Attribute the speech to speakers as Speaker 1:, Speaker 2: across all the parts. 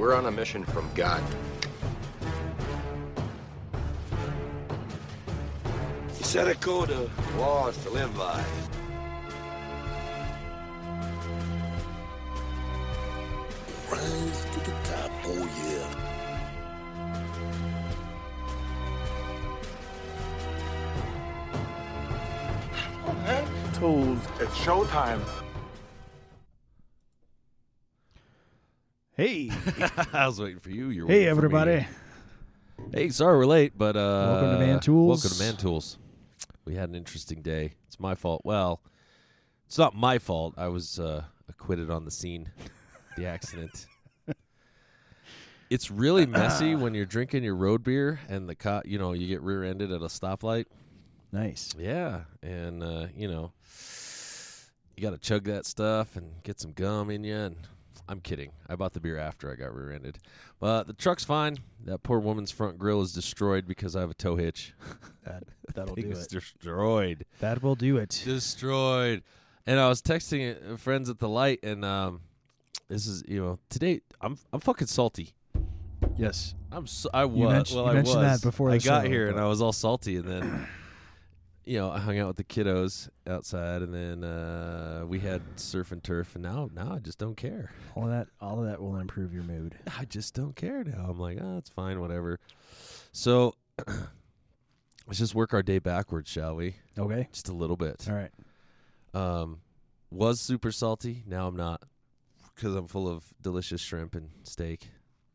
Speaker 1: We're on a mission from God.
Speaker 2: He set a code of laws to live by. Rise to the top, oh yeah.
Speaker 3: Tools. It's showtime.
Speaker 4: Hey,
Speaker 5: I was waiting for you. You're
Speaker 4: hey,
Speaker 5: waiting for me.
Speaker 4: everybody.
Speaker 5: Hey, sorry we're late, but uh,
Speaker 4: Welcome to Man Tools.
Speaker 5: Welcome to Man Tools. We had an interesting day. It's my fault. Well, it's not my fault. I was uh, acquitted on the scene, the accident. It's really messy when you're drinking your road beer and the cop, you know, you get rear-ended at a stoplight.
Speaker 4: Nice.
Speaker 5: Yeah, and uh, you know, you got to chug that stuff and get some gum in you. And I'm kidding. I bought the beer after I got rear-ended, but the truck's fine. That poor woman's front grill is destroyed because I have a tow hitch.
Speaker 4: That that'll do it.
Speaker 5: destroyed,
Speaker 4: That will do it.
Speaker 5: destroyed. And I was texting uh, friends at the light, and um, this is you know today I'm I'm fucking salty.
Speaker 4: Yes.
Speaker 5: I'm so, I was
Speaker 4: You mentioned-
Speaker 5: well
Speaker 4: you
Speaker 5: I
Speaker 4: mentioned
Speaker 5: was
Speaker 4: that before
Speaker 5: I got
Speaker 4: show,
Speaker 5: here and I was all salty and then you know I hung out with the kiddos outside and then uh, we had surf and turf and now now I just don't care
Speaker 4: All of that. All of that will improve your mood.
Speaker 5: I just don't care now I'm like oh it's fine whatever so let's just work our day backwards shall we
Speaker 4: Okay.
Speaker 5: just a little bit
Speaker 4: All right.
Speaker 5: um was super salty now I'm not because I'm full of delicious shrimp and steak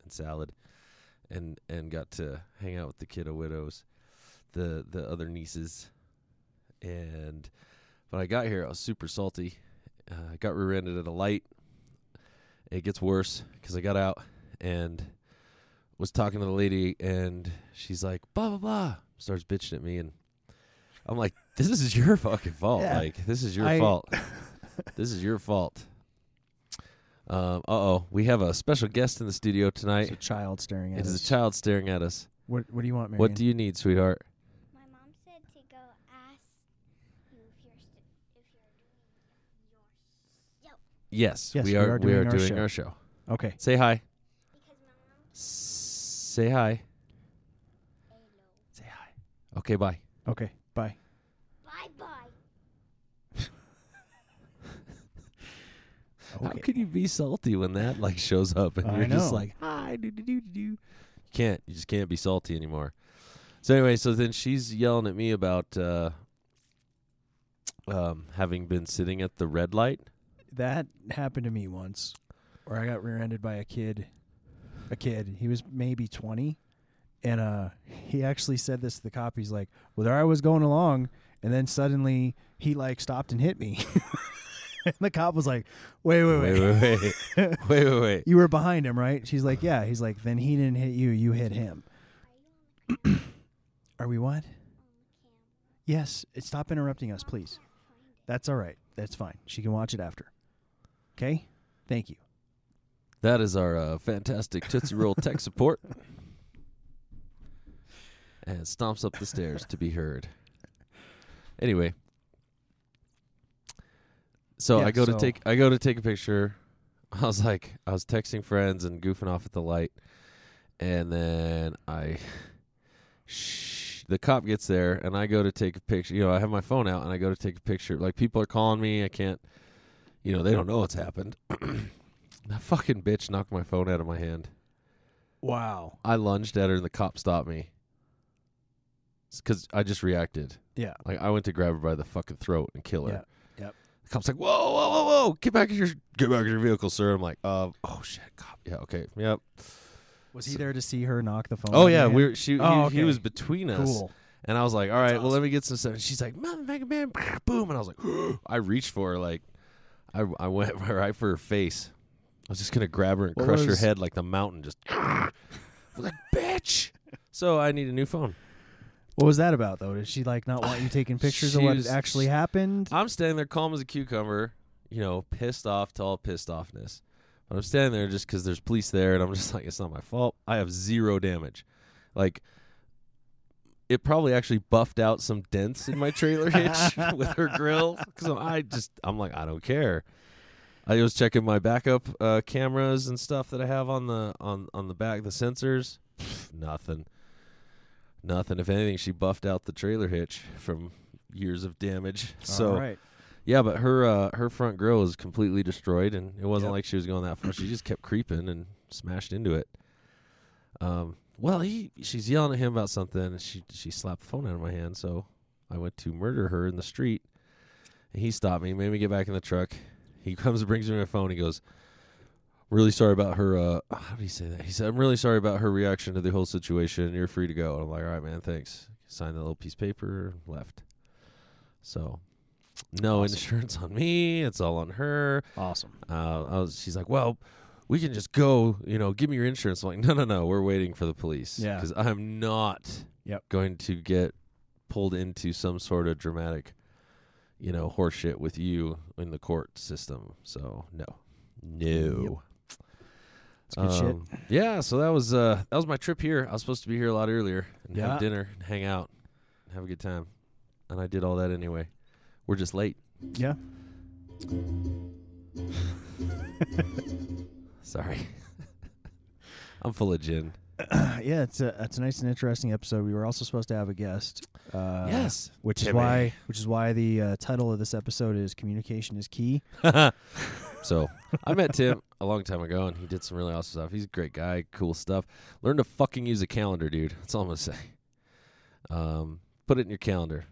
Speaker 5: and salad and and got to hang out with the kiddo widows the the other nieces and when I got here I was super salty. Uh, I got rear-ended at a light. It gets worse because I got out and was talking to the lady and she's like blah blah blah starts bitching at me and I'm like this is your fucking fault.
Speaker 4: Yeah.
Speaker 5: like this is your
Speaker 4: I-
Speaker 5: fault. This is your fault. Um, uh-oh we have a special guest in the studio
Speaker 4: It's
Speaker 5: tonight
Speaker 4: a child staring at
Speaker 5: it is
Speaker 4: us.
Speaker 5: a child staring at us.
Speaker 4: What What do you want, Marion?
Speaker 5: what do you need sweetheart
Speaker 6: My mom said to go ask you if you're st- if you're doing your
Speaker 5: yes,
Speaker 4: Yes,
Speaker 5: we
Speaker 4: we
Speaker 5: are
Speaker 4: are
Speaker 5: we are
Speaker 4: doing our
Speaker 5: doing
Speaker 4: show.
Speaker 5: our show
Speaker 4: Okay.
Speaker 5: say hi
Speaker 6: because my mom
Speaker 5: say hi
Speaker 6: hello
Speaker 5: say hi okay bye
Speaker 4: Okay. Bye.
Speaker 6: bye bye.
Speaker 5: How
Speaker 4: Okay.
Speaker 5: can you be salty when that like shows up and
Speaker 4: I
Speaker 5: you're just
Speaker 4: know.
Speaker 5: like hi do do do do do? You can't. You just can't be salty anymore. So anyway, so then she's yelling at me about uh, um, having been sitting at the red light.
Speaker 4: That happened to me once, where I got rear-ended by a kid. A kid. He was maybe twenty, and uh, he actually said this to the cop. He's like, "Well, there I was going along, and then suddenly he like stopped and hit me." and the cop was like, "Wait, wait, wait,
Speaker 5: wait, wait, wait, wait, wait, wait.
Speaker 4: You were behind him, right?" She's like, "Yeah." He's like, "Then he didn't hit you. You hit him." Are we what? Yes. Stop interrupting us, please. That's all right. That's fine. She can watch it after. Okay. Thank you.
Speaker 5: That is our uh, fantastic Tootsie Roll tech support. And stomps up the stairs to be heard. Anyway. So
Speaker 4: Yeah,
Speaker 5: I go to take I go to take a picture. I was like I was texting friends and goofing off at the light. And then I shh, the cop gets there and I go to take a picture. You know, I have my phone out and I go to take a picture. Like people are calling me, I can't you know, they don't know what's happened. that fucking bitch knocked my phone out of my hand.
Speaker 4: Wow.
Speaker 5: I lunged at her and the cop stopped me. Because I just reacted.
Speaker 4: Yeah.
Speaker 5: Like I went to grab her by the fucking throat and kill her.
Speaker 4: Yeah. Yep.
Speaker 5: The cop's like, "Whoa, whoa, whoa, whoa! Get back in your get back in your vehicle, sir." I'm like, "Uh, oh shit, cop. Yeah, okay, yep."
Speaker 4: Was he there to see her knock the phone?
Speaker 5: Oh yeah, we're she.
Speaker 4: Oh,
Speaker 5: he,
Speaker 4: okay.
Speaker 5: he was between us,
Speaker 4: cool.
Speaker 5: and I was like, "All right, well, let me get some stuff." And she's like, "Mother, Mega Man, boom!" And I was like, I reached for her, like, I I went right for her face. I was just gonna grab her and
Speaker 4: What
Speaker 5: crush her
Speaker 4: was-
Speaker 5: head like the mountain, just I was like, "Bitch!" So I need a new phone.
Speaker 4: What was that about though? Did she like not want you taking pictures of
Speaker 5: She
Speaker 4: what
Speaker 5: was-
Speaker 4: actually happened?
Speaker 5: I'm standing there calm as a cucumber, you know, pissed off to all pissed offness. But I'm standing there just because there's police there, and I'm just like, it's not my fault. I have zero damage. Like, it probably actually buffed out some dents in my trailer hitch with her grill. Because I just, I'm like, I don't care. I was checking my backup uh, cameras and stuff that I have on the on on the back, the sensors. Nothing. Nothing. If anything, she buffed out the trailer hitch from years of damage. So
Speaker 4: All right.
Speaker 5: yeah, but her uh, her front grill was completely destroyed, and it wasn't
Speaker 4: Yep.
Speaker 5: like she was going that far. She just kept creeping and smashed into it. Um, well, he she's yelling at him about something, and she she slapped the phone out of my hand. So I went to murder her in the street, and he stopped me, made me get back in the truck. He comes and brings me my phone. He goes, "Really sorry about her." Uh, how did he say that? He said, "I'm really sorry about her reaction to the whole situation. You're free to go." And I'm like, "All right, man, thanks." Signed the little piece of paper, left. So, no
Speaker 4: Awesome.
Speaker 5: insurance on me. It's all on her.
Speaker 4: Awesome.
Speaker 5: Uh, I was, she's like, well, we can just go. You know, give me your insurance. I'm like, no, no, no. We're waiting for the police.
Speaker 4: Yeah.
Speaker 5: because I'm not.
Speaker 4: Yep.
Speaker 5: Going to get pulled into some sort of dramatic, you know, horseshit with you in the court system. So no, no.
Speaker 4: It's good shit.
Speaker 5: Um, Yeah, so that was uh that was my trip here. I was supposed to be here a lot earlier and
Speaker 4: Yeah.
Speaker 5: have dinner and hang out and have a good time. And I did all that anyway. We're just late.
Speaker 4: Yeah.
Speaker 5: Sorry. I'm full of gin.
Speaker 4: yeah, it's a it's a nice and interesting episode. We were also supposed to have a guest. Uh,
Speaker 5: yes.
Speaker 4: which is why which is why the uh, title of this episode is "Communication is Key."
Speaker 5: so I met Tim a long time ago, and he did some really awesome stuff. He's a great guy, cool stuff. Learn to fucking use a calendar, dude. That's all I'm gonna say. Um, put it in your calendar.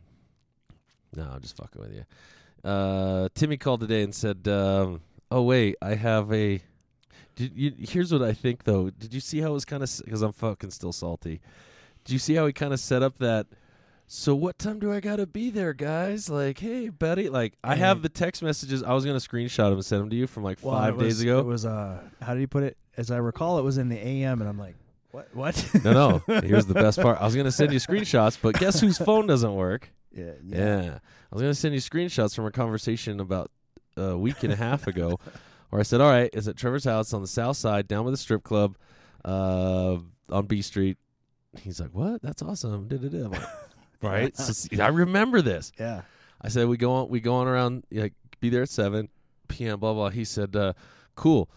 Speaker 5: No, I'm just fucking with you. Uh, Timmy called today and said, um, "Oh wait, I have a." Did you, here's what I think though. Did you see how it was kind of because I'm fucking still salty. Did you see how he kind of set up that? So what time do I gotta be there, guys? Like, hey, buddy. Like, I have the text messages. I was gonna screenshot them and send them to you from like
Speaker 4: Well,
Speaker 5: five
Speaker 4: it was-
Speaker 5: days ago.
Speaker 4: It was uh, how did he put it? As I recall, it was in the AM, and I'm like, what? What?
Speaker 5: no, no. Here's the best part. I was gonna send you screenshots, but guess whose phone doesn't work?
Speaker 4: yeah,
Speaker 5: Yeah. I was gonna send you screenshots from a conversation about a week and a half ago, where I said, "All right, it's at Trevor's house on the south side, down by the strip club, uh, on B Street." He's like, "What? That's awesome!" Like, right? So, I remember this.
Speaker 4: yeah.
Speaker 5: I said, "We go on. We go on around. Like, be there at seven p.m." Blah blah. He said, uh, "Cool."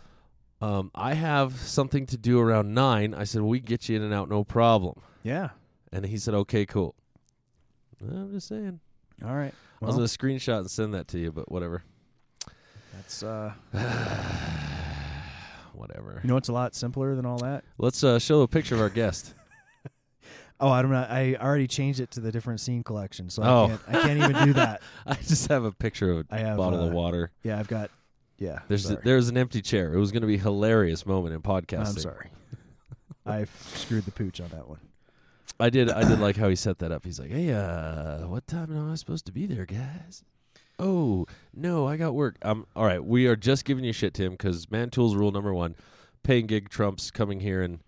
Speaker 5: Um, I have something to do around nine. I said, "We get you in and out, no problem."
Speaker 4: Yeah.
Speaker 5: And he said, "Okay, cool." I'm just saying.
Speaker 4: All right.
Speaker 5: I was
Speaker 4: Well,
Speaker 5: gonna screenshot and send that to you, but whatever.
Speaker 4: That's uh,
Speaker 5: whatever.
Speaker 4: you know, it's a lot simpler than all that.
Speaker 5: Let's uh, show a picture of our guest.
Speaker 4: Oh, I don't know. I already changed it to the different scene collection, so
Speaker 5: Oh.
Speaker 4: I can't. I can't even do that.
Speaker 5: I just have a picture of a
Speaker 4: I have,
Speaker 5: bottle of
Speaker 4: uh,
Speaker 5: water.
Speaker 4: Yeah, I've got. Yeah.
Speaker 5: There's
Speaker 4: sorry.
Speaker 5: there's an empty chair. It was gonna be a hilarious moment in podcasting.
Speaker 4: I'm sorry. I screwed the pooch on that one.
Speaker 5: I did I did like how he set that up. He's like, "Hey, uh, what time am I supposed to be there, guys?" Oh no, I got work. Um, all right, we are just giving you shit, Tim, because man tools rule number one: paying gig trumps coming here and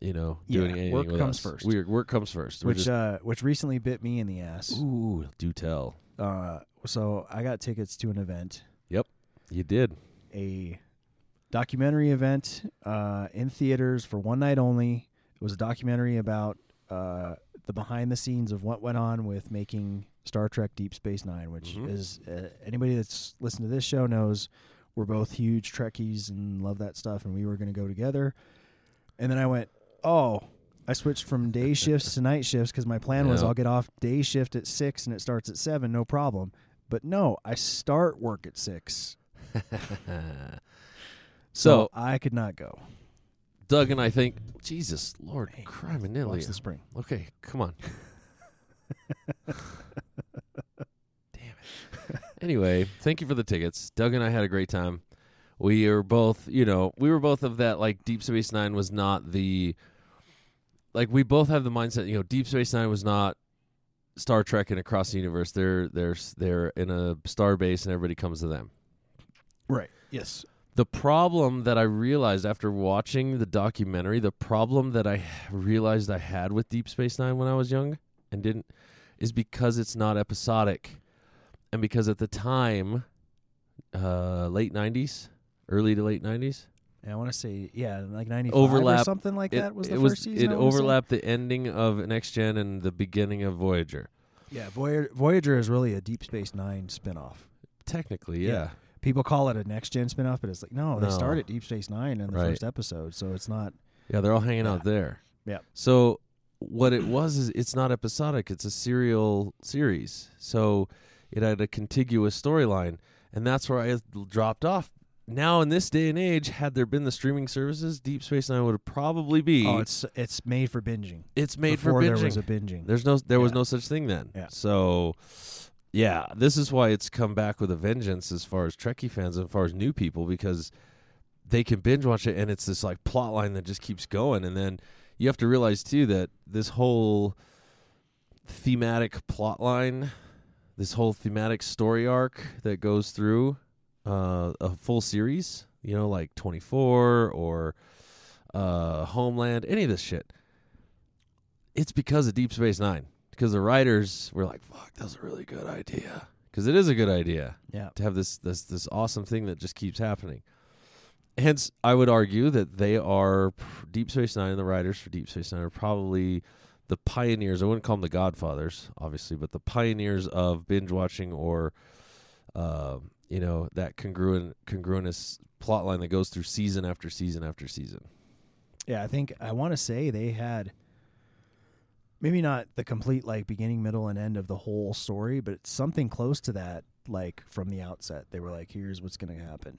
Speaker 5: you know doing
Speaker 4: Yeah,
Speaker 5: anything
Speaker 4: work
Speaker 5: with
Speaker 4: comes
Speaker 5: us.
Speaker 4: first.
Speaker 5: Work comes first. We're
Speaker 4: Which
Speaker 5: just,
Speaker 4: uh, which recently bit me in the ass.
Speaker 5: ooh, do tell.
Speaker 4: Uh, so I got tickets to an event, Yep,
Speaker 5: You did.
Speaker 4: a documentary event uh, in theaters for one night only. It was a documentary about uh, the behind the scenes of what went on with making Star Trek Deep Space Nine, which
Speaker 5: Mhm.
Speaker 4: is uh, anybody that's listened to this show knows we're both huge Trekkies and love that stuff, and we were going to go together. And then I went, oh. I switched from day shifts to night shifts because my plan was I'll get off day shift at six and it starts at seven, no problem. But no, I start work at six,
Speaker 5: so
Speaker 4: I could not go.
Speaker 5: Doug and I think, Jesus, Lord,
Speaker 4: Hey,
Speaker 5: crime and
Speaker 4: Watch the spring.
Speaker 5: Okay, come on. Anyway, thank you for the tickets. Doug and I had a great time. We are both, you know, we were both of that like Deep Space 9 was not the like we both have the mindset, you know, Deep Space 9 was not Star Trek and across the universe. They're they're they're in a star base and everybody comes to them.
Speaker 4: Right. Yes.
Speaker 5: The problem that I realized after watching the documentary, the problem that I realized I had with Deep Space Nine when I was young and didn't, is because it's not episodic, and because at the time, uh, late '90s, early to late '90s,
Speaker 4: Yeah, I want to say yeah, like ninety five or
Speaker 5: Overlap.
Speaker 4: something like
Speaker 5: it,
Speaker 4: that was the
Speaker 5: it
Speaker 4: first
Speaker 5: was
Speaker 4: season.
Speaker 5: it
Speaker 4: I wanna say?
Speaker 5: overlapped the ending of Next Gen and the beginning of Voyager.
Speaker 4: Yeah, Voyager, Voyager is really a Deep Space Nine spinoff.
Speaker 5: Technically,
Speaker 4: Yeah.
Speaker 5: yeah.
Speaker 4: people call it a next gen spinoff, but it's like no, they
Speaker 5: No.
Speaker 4: start at Deep Space Nine in the
Speaker 5: Right.
Speaker 4: first episode, so it's not.
Speaker 5: Yeah, they're all hanging
Speaker 4: Yeah.
Speaker 5: out there.
Speaker 4: Yeah.
Speaker 5: So what it was is it's not episodic; it's a serial series. So it had a contiguous storyline, and that's where I dropped off. Now, in this day and age, had there been the streaming services, Deep Space Nine would probably be.
Speaker 4: Oh, it's it's made for binging.
Speaker 5: it's made
Speaker 4: Before
Speaker 5: for binging.
Speaker 4: there was a binging.
Speaker 5: There's no there was no such thing then.
Speaker 4: Yeah.
Speaker 5: So yeah, this is why it's come back with a vengeance as far as Trekkie fans and as far as new people because they can binge watch it and it's this like plot line that just keeps going and then you have to realize too that this whole thematic plot line, this whole thematic story arc that goes through uh, a full series, you know, like 24 or uh, Homeland, any of this shit it's because of Deep Space Nine. Because the writers were like, "Fuck, that's a really good idea." Because it is a good idea
Speaker 4: yeah.
Speaker 5: to have this this this awesome thing that just keeps happening. Hence, I would argue that they are Deep Space Nine and the writers for Deep Space Nine are probably the pioneers. I wouldn't call them the Godfathers, obviously, but the pioneers of binge watching or, uh, you know, that congruent congruous plot line that goes through season after season after season.
Speaker 4: Yeah, I think I want to say they had maybe not the complete like beginning, middle, and end of the whole story, but something close to that. Like from the outset, they were like, "Here's what's going to happen,"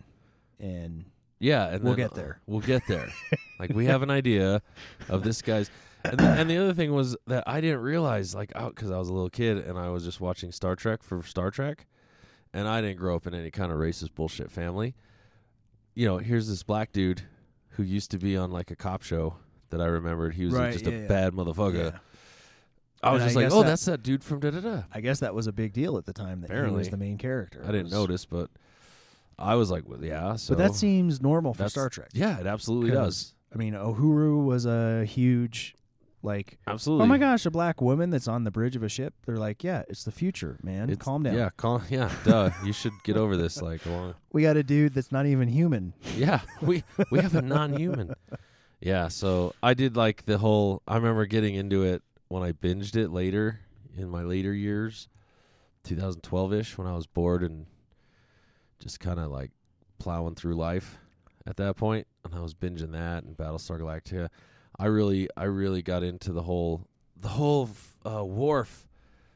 Speaker 4: and
Speaker 5: Yeah, and
Speaker 4: We'll
Speaker 5: then,
Speaker 4: get there.
Speaker 5: We'll get there. like we have an idea of this guy's. And the, and the other thing was that I didn't realize, like, because I was a little kid and I was just watching Star Trek for Star Trek, and I didn't grow up in any kind of racist bullshit family. You know, here's this black dude who used to be on like a cop show that I remembered. He was
Speaker 4: Right,
Speaker 5: just
Speaker 4: yeah,
Speaker 5: a
Speaker 4: yeah.
Speaker 5: bad motherfucker.
Speaker 4: Yeah.
Speaker 5: I was
Speaker 4: And I
Speaker 5: just like,
Speaker 4: guess
Speaker 5: oh,
Speaker 4: that-
Speaker 5: that's that dude from da da da.
Speaker 4: I guess that was a big deal at the time that he
Speaker 5: Apparently.
Speaker 4: was the main character.
Speaker 5: I didn't
Speaker 4: Was-
Speaker 5: notice, but I was like, well, yeah. So
Speaker 4: but that seems normal for
Speaker 5: that's-
Speaker 4: Star Trek.
Speaker 5: Yeah, it absolutely
Speaker 4: 'Cause,
Speaker 5: does.
Speaker 4: I mean, Uhura was a huge, like,
Speaker 5: Absolutely.
Speaker 4: oh my gosh, a black woman that's on the bridge of a ship. They're like, yeah, it's the future, man.
Speaker 5: It's-
Speaker 4: Calm down.
Speaker 5: Yeah, calm. Yeah, duh. You should get over this. Like, along.
Speaker 4: We got a dude that's not even human.
Speaker 5: Yeah, we we have a non-human. Yeah, so I did like the whole. I remember getting into it when I binged it later in my later years, 2012 ish, when I was bored and just kind of like plowing through life at that point, and I was binging that and Battlestar Galactica. I really, I really got into the whole, the whole uh, Worf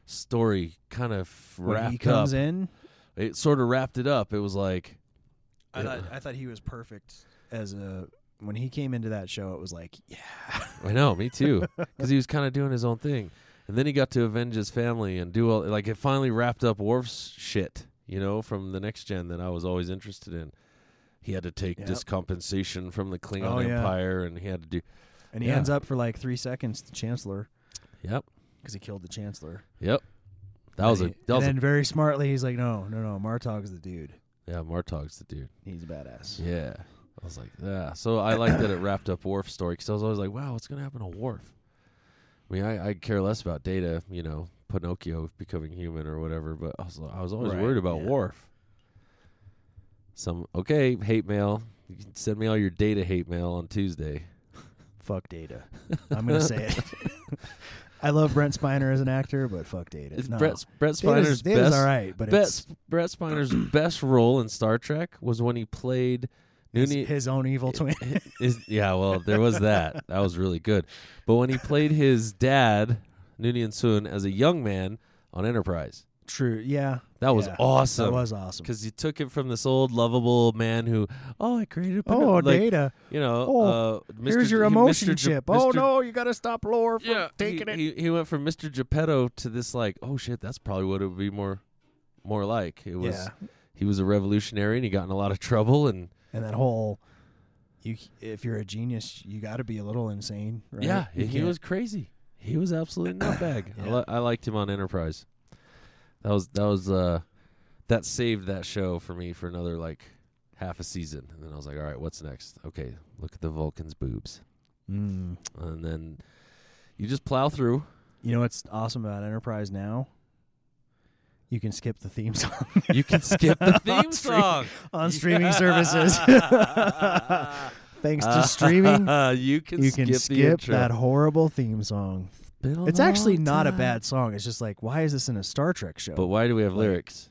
Speaker 5: story. Kind of
Speaker 4: When
Speaker 5: wrapped
Speaker 4: he comes
Speaker 5: up.
Speaker 4: in,
Speaker 5: It sort of wrapped it up. It was like.
Speaker 4: I
Speaker 5: Yeah.
Speaker 4: thought I thought he was perfect as a when he came into that show. It was like, yeah,
Speaker 5: I know, me too. Because he was kind of doing his own thing, and then he got to avenge his family and do all like it. Finally wrapped up Worf's shit, you know, from the next gen that I was always interested in. He had to take
Speaker 4: Yep.
Speaker 5: discommendation from the Klingon
Speaker 4: Oh, yeah.
Speaker 5: Empire, and he had to do.
Speaker 4: And he
Speaker 5: Yeah.
Speaker 4: ends up for like three seconds the Chancellor
Speaker 5: Yep,
Speaker 4: because he killed the Chancellor.
Speaker 5: yep. That was a
Speaker 4: And
Speaker 5: that was
Speaker 4: and then
Speaker 5: a,
Speaker 4: very smartly, he's like, no, no, no, Martok's the dude.
Speaker 5: yeah. Martok's the dude.
Speaker 4: He's a badass.
Speaker 5: Yeah, I was like, yeah. So I like that it wrapped up Worf's story because I was always like, wow, what's gonna happen to Worf? I mean, I, I care less about Data, you know, Pinocchio becoming human or whatever, but I was, I was always
Speaker 4: Right,
Speaker 5: worried about
Speaker 4: yeah.
Speaker 5: Worf. Some okay hate mail. You can send me all your Data hate mail on Tuesday.
Speaker 4: Fuck Data. I'm gonna say it. I love Brent Spiner as an actor, but fuck Data.
Speaker 5: It's
Speaker 4: no.
Speaker 5: Brett Brett
Speaker 4: Data's,
Speaker 5: Spiner's
Speaker 4: Data's
Speaker 5: best.
Speaker 4: all right, but
Speaker 5: best
Speaker 4: it's
Speaker 5: Brent Spiner's best role in Star Trek was when he played
Speaker 4: his,
Speaker 5: Nooney.
Speaker 4: his own evil twin.
Speaker 5: Is- yeah, well, there was that. That was really good. But when he played his dad, Noonien Soong, as a young man on Enterprise,
Speaker 4: True. Yeah.
Speaker 5: That was
Speaker 4: yeah,
Speaker 5: awesome.
Speaker 4: That was awesome.
Speaker 5: because you took it from this old lovable man who, oh, I created, Pino-"
Speaker 4: Oh,
Speaker 5: like,
Speaker 4: Data.
Speaker 5: you know,
Speaker 4: Oh,
Speaker 5: uh, Mr.
Speaker 4: Here's your
Speaker 5: he-
Speaker 4: emotion
Speaker 5: Mr. Ge-
Speaker 4: chip. Oh
Speaker 5: Mr.
Speaker 4: no, you gotta stop Lore from
Speaker 5: Yeah,
Speaker 4: taking
Speaker 5: he,
Speaker 4: it.
Speaker 5: He, he went from Mr. Geppetto to this like, oh shit, that's probably what it would be more, more like. It was
Speaker 4: yeah.
Speaker 5: he was a revolutionary and he got in a lot of trouble and
Speaker 4: And that whole, you if you're a genius, you got to be a little insane. Right?
Speaker 5: Yeah,
Speaker 4: You
Speaker 5: he
Speaker 4: can't-
Speaker 5: was crazy. He was absolutely nutbag. I,
Speaker 4: Yeah.
Speaker 5: li- I liked him on Enterprise. That was that was uh that saved that show for me for another like half a season, and then I was like, all right, what's next? Okay, look at the Vulcans' boobs,
Speaker 4: Mm.
Speaker 5: and then you just plow through.
Speaker 4: You know what's awesome about Enterprise now? You can skip the theme song
Speaker 5: You can skip the theme
Speaker 4: On stream-
Speaker 5: song
Speaker 4: on streaming services. Thanks to streaming,
Speaker 5: you can
Speaker 4: you
Speaker 5: skip,
Speaker 4: can skip
Speaker 5: intro.
Speaker 4: that horrible theme song.
Speaker 5: Been
Speaker 4: It's actually not a bad song. It's just like, why is this in a Star Trek show?
Speaker 5: But why do we have
Speaker 4: Like-
Speaker 5: lyrics?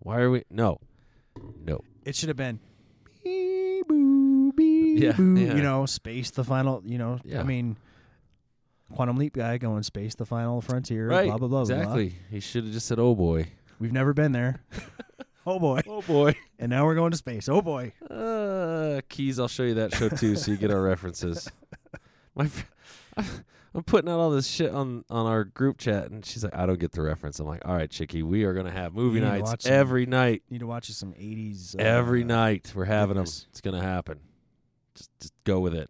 Speaker 5: Why are we no? No.
Speaker 4: It should have been bee boo bee
Speaker 5: Yeah,
Speaker 4: boo.
Speaker 5: yeah.
Speaker 4: You know, space the final. You know,
Speaker 5: Yeah.
Speaker 4: I mean, quantum leap guy going space the final frontier.
Speaker 5: Right.
Speaker 4: Blah blah blah. blah, blah.
Speaker 5: exactly. He should have just said, "Oh boy."
Speaker 4: We've never been there. oh boy.
Speaker 5: Oh boy.
Speaker 4: And now we're going to space. Oh boy.
Speaker 5: Uh, keys. I'll show you that show too, so you get our references. My, fr- I'm putting out all this shit on on our group chat, and she's like, "I don't get the reference." I'm like, "All right, Chicky, we are gonna have movie
Speaker 4: You need to
Speaker 5: nights
Speaker 4: some-
Speaker 5: every night.
Speaker 4: Need to watch some '80s. Uh,
Speaker 5: every night we're having them.
Speaker 4: goodness.
Speaker 5: It's gonna happen. Just just go with it.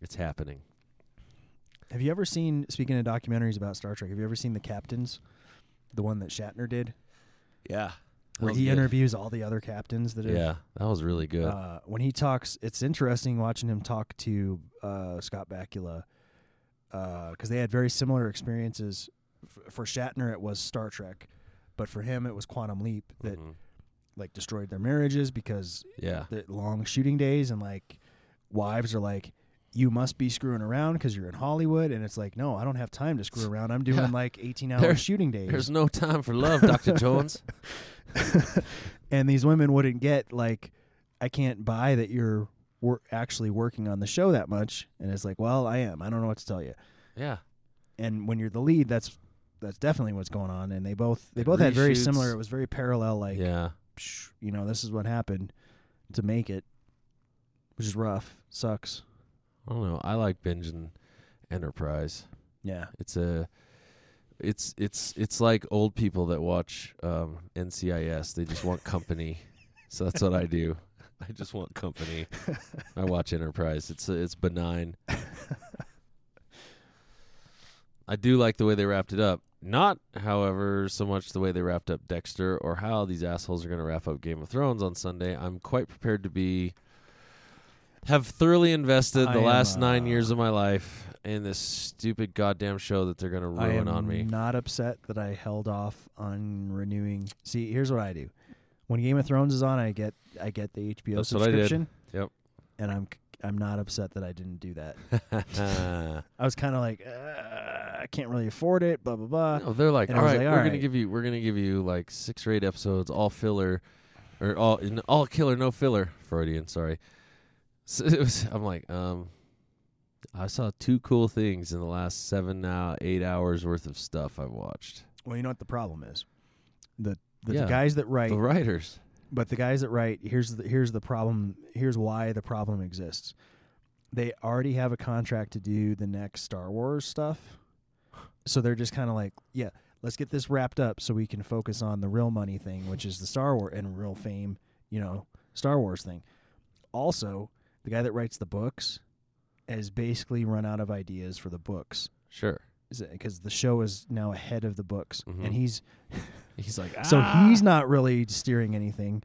Speaker 5: It's happening.
Speaker 4: Have you ever seen? Speaking of documentaries about Star Trek, have you ever seen the Captains? The one that Shatner did,
Speaker 5: Yeah.
Speaker 4: where he interviews all the other captains that have
Speaker 5: Yeah, that was really good.
Speaker 4: Uh, when he talks, it's interesting watching him talk to uh, Scott Bakula because they had very similar experiences. F- for Shatner, it was Star Trek, but for him, it was Quantum Leap that
Speaker 5: Mhm.
Speaker 4: like destroyed their marriages because
Speaker 5: Yeah.
Speaker 4: the long shooting days and like wives are like. You must be screwing around because you're in Hollywood, and it's like, no, I don't have time to screw around. I'm doing
Speaker 5: Yeah.
Speaker 4: like 18 hour
Speaker 5: There-
Speaker 4: shooting days.
Speaker 5: There's no time for love, Doctor Jones.
Speaker 4: and these women wouldn't get like i can't buy that you're wor- actually working on the show that much and it's like well i am i don't know what to tell you
Speaker 5: Yeah.
Speaker 4: and when you're the lead that's that's definitely what's going on and they both they both had very similar it was very parallel like
Speaker 5: yeah.
Speaker 4: psh, you know this is what happened to make it which is rough sucks
Speaker 5: I don't know. I like binging Enterprise.
Speaker 4: yeah
Speaker 5: It's a it's it's it's like old people that watch um, NCIS. They just want company. so that's what I do. I just want company. I watch Enterprise. It's it's benign. I do like the way they wrapped it up. Not, however, so much the way they wrapped up Dexter or how these assholes are going to wrap up Game of Thrones on Sunday. I'm quite prepared to be have thoroughly invested
Speaker 4: I
Speaker 5: the
Speaker 4: am,
Speaker 5: last nine
Speaker 4: uh,
Speaker 5: years of my life in this stupid goddamn show that they're going to ruin on me.
Speaker 4: not upset that I held off on renewing. See, here's what I do: when Game of Thrones is on, I get I get the HBO
Speaker 5: That's what I did.
Speaker 4: subscription.
Speaker 5: Yep.
Speaker 4: And I'm I'm not upset that I didn't do that. I was kind of like, uh, I can't really afford it. Blah blah blah.
Speaker 5: No, they're like,
Speaker 4: And
Speaker 5: all right,
Speaker 4: like,
Speaker 5: we're
Speaker 4: all
Speaker 5: gonna give you, we're gonna give you like six or eight episodes, all filler, or all all killer, no filler. Freudian, sorry. So it was, I'm like, um, I saw two cool things in the last seven now eight hours worth of stuff I've watched.
Speaker 4: Well, you know what the problem is. The the,
Speaker 5: Yeah.
Speaker 4: the guys that write,
Speaker 5: The writers,
Speaker 4: but the guys that write, here's the here's the problem. Here's why the problem exists. They already have a contract to do the next Star Wars stuff, so they're just kind of like, yeah, let's get this wrapped up so we can focus on the real money thing, which is the Star Wars and real fame, you know, Star Wars thing. Also, the guy that writes the books has basically run out of ideas for the books
Speaker 5: sure.
Speaker 4: because the show is now ahead of the books,
Speaker 5: Mhm.
Speaker 4: and he's
Speaker 5: He's like,
Speaker 4: so
Speaker 5: "Ah."
Speaker 4: he's not really steering anything,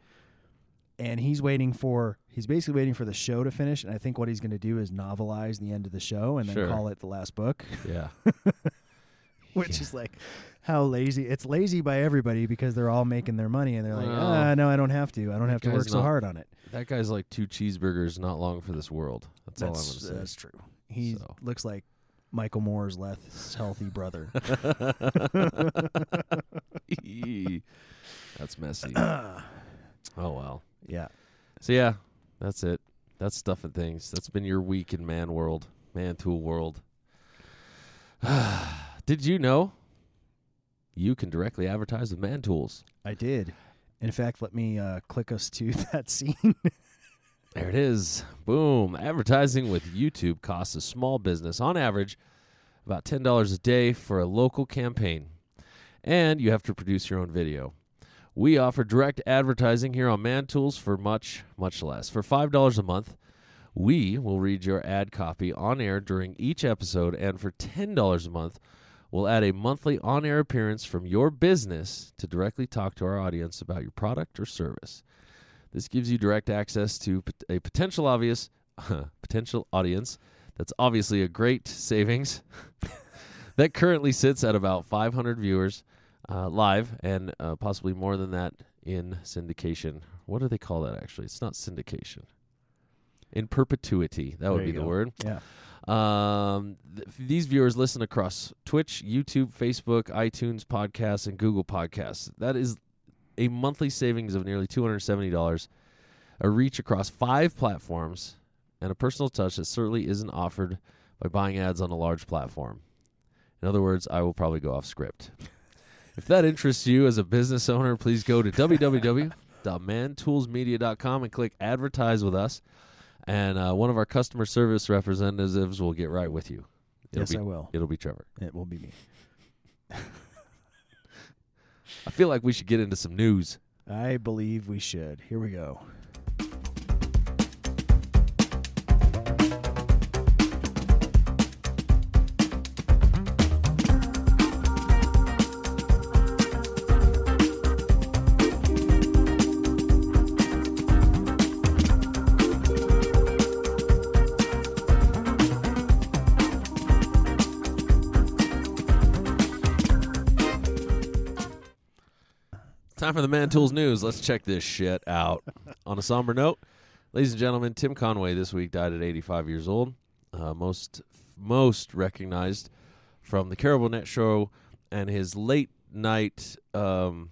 Speaker 4: and he's waiting for he's basically waiting for the show to finish. And I think what he's going to do is novelize the end of the show and then
Speaker 5: Sure.
Speaker 4: call it the last book,
Speaker 5: yeah,
Speaker 4: which
Speaker 5: Yeah.
Speaker 4: is like how lazy. It's lazy by everybody because they're all making their money, and they're like,
Speaker 5: Well,
Speaker 4: ah, no, I don't have to. I don't
Speaker 5: that
Speaker 4: have to work
Speaker 5: guy's
Speaker 4: so hard on it.
Speaker 5: that guy's like two cheeseburgers, not long for this world. That's, all I'm gonna say.
Speaker 4: that's true. He
Speaker 5: So.
Speaker 4: looks like Michael Moore's less healthy brother.
Speaker 5: That's messy. oh well.
Speaker 4: yeah.
Speaker 5: So yeah, that's it. That's stuff and things. That's been your week in man world, man tool world. Did you know you can directly advertise with man tools?
Speaker 4: I did. In fact, let me uh, click us to that scene.
Speaker 5: There it is. Boom. Advertising with YouTube costs a small business, on average, about $10 a day for a local campaign. And you have to produce your own video. We offer direct advertising here on Man Tools for much, much less. For $5 a month, we will read your ad copy on air during each episode. And for $10 a month, we'll add a monthly on air appearance from your business to directly talk to our audience about your product or service. This gives you direct access to a potential obvious potential audience that's obviously a great savings that currently sits at about 500 viewers uh, live and uh, possibly more than that in syndication. What do they call that actually? It's not syndication. In perpetuity, that would be
Speaker 4: you
Speaker 5: the
Speaker 4: go.
Speaker 5: word.
Speaker 4: yeah.
Speaker 5: Um, th- these viewers listen across Twitch, YouTube, Facebook, iTunes, podcasts, and Google Podcasts. That is a monthly savings of nearly $270, a reach across five platforms, and a personal touch that certainly isn't offered by buying ads on a large platform. In other words, I will probably go off script. If that interests you as a business owner, please go to www.mantoolsmedia.com and click advertise with us. And uh, one of our customer service representatives will get right with you. It'll
Speaker 4: yes,
Speaker 5: be,
Speaker 4: I will.
Speaker 5: It'll be Trevor.
Speaker 4: It will be me.
Speaker 5: I feel like we should get into some news.
Speaker 4: I believe we should. Here we go.
Speaker 5: For the Man Tools News. Let's check this shit out. On a somber note, ladies and gentlemen, Tim Conway this week died at 85 years old. Uh, most most recognized from the Carol Burnett show and his late night um,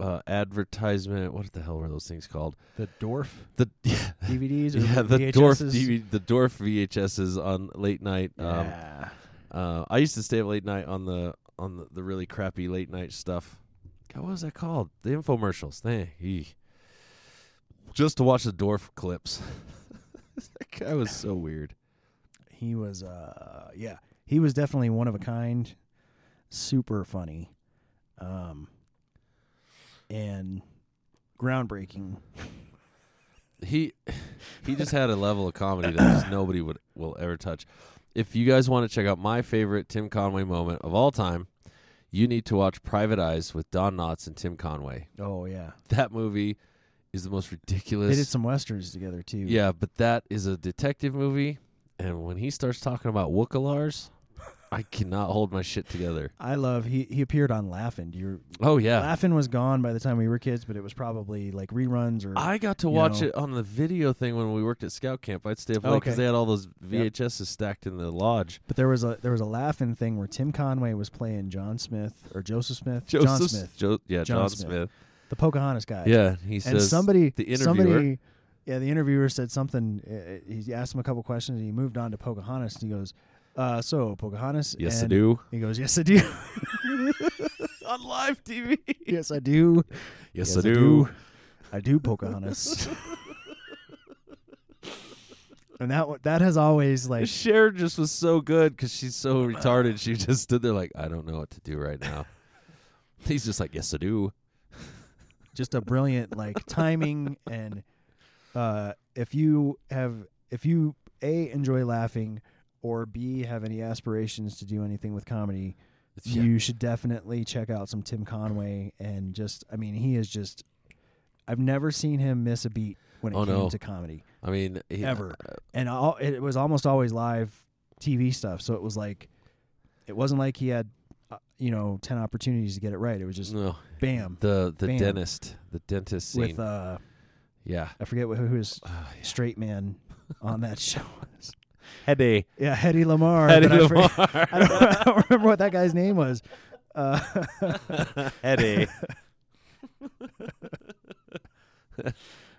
Speaker 5: uh, advertisement. What the hell were those things called?
Speaker 4: The Dorf
Speaker 5: The
Speaker 4: DVDs or
Speaker 5: yeah, the
Speaker 4: VHSs?
Speaker 5: Dorf DV, the Dorf VHSs on late night. Um,
Speaker 4: Yeah.
Speaker 5: uh, I used to stay up late night on the on the, the really crappy late night stuff. God, what was that called? The infomercials. Eek. just to watch the Dorf clips. that guy was so weird.
Speaker 4: he was uh yeah he was definitely one of a kind super funny um and groundbreaking
Speaker 5: He he just had a level of comedy that just nobody would will ever touch. If you guys want to check out my favorite Tim Conway moment of all time, you need to watch Private Eyes with Don Knotts and Tim Conway.
Speaker 4: oh yeah
Speaker 5: That movie is the most ridiculous.
Speaker 4: they did some westerns together too
Speaker 5: Yeah, but that is a detective movie, and when he starts talking about Wookalars, I cannot hold my shit together.
Speaker 4: i love he he appeared on Laugh-In you
Speaker 5: Oh yeah,
Speaker 4: Laugh-In was gone by the time we were kids but it was probably like reruns or
Speaker 5: I got to watch
Speaker 4: know.
Speaker 5: it on the video thing when we worked at Scout Camp. I'd stay up late because
Speaker 4: Okay.
Speaker 5: they had all those
Speaker 4: Yep.
Speaker 5: VHSs stacked in the lodge.
Speaker 4: but there was a there was a Laugh-In thing where tim conway was playing john smith or joseph smith john
Speaker 5: Joseph
Speaker 4: smith
Speaker 5: Jo- yeah,
Speaker 4: John
Speaker 5: John,
Speaker 4: Smith.
Speaker 5: Smith.
Speaker 4: the pocahontas guy
Speaker 5: Yeah, he
Speaker 4: and
Speaker 5: says
Speaker 4: somebody
Speaker 5: the interviewer.
Speaker 4: somebody yeah the interviewer said something uh, he asked him a couple questions and he moved on to pocahontas and he goes uh so pocahontas
Speaker 5: Yes, I do.
Speaker 4: he goes yes i do
Speaker 5: on live TV.
Speaker 4: yes i do
Speaker 5: Yes,
Speaker 4: Yes,
Speaker 5: I do.
Speaker 4: i do pocahontas and that one- that has always like
Speaker 5: Cher just was so good because she's so retarded. She just stood there like, I don't know what to do right now. He's just like, yes, I do.
Speaker 4: just a brilliant like timing and uh if you have if you a enjoy laughing or b have any aspirations to do anything with comedy
Speaker 5: Yeah.
Speaker 4: you should definitely check out some Tim Conway and just I mean he is just I've never seen him miss a beat when it
Speaker 5: Oh,
Speaker 4: came
Speaker 5: no.
Speaker 4: to comedy
Speaker 5: I mean, he,
Speaker 4: ever and all, it was almost always live TV stuff so it was like it wasn't like he had uh, you know 10 opportunities to get it right it was just
Speaker 5: no,
Speaker 4: bam
Speaker 5: the the
Speaker 4: Bam.
Speaker 5: dentist, the dentist scene.
Speaker 4: with uh
Speaker 5: yeah,
Speaker 4: I forget who his
Speaker 5: Ah,
Speaker 4: straight man on that show was.
Speaker 5: Eddie,
Speaker 4: Yeah, Hedy Lamar.
Speaker 5: Eddie
Speaker 4: but I, forget- I, don't, I don't remember what that guy's name was. Uh,
Speaker 5: Eddie.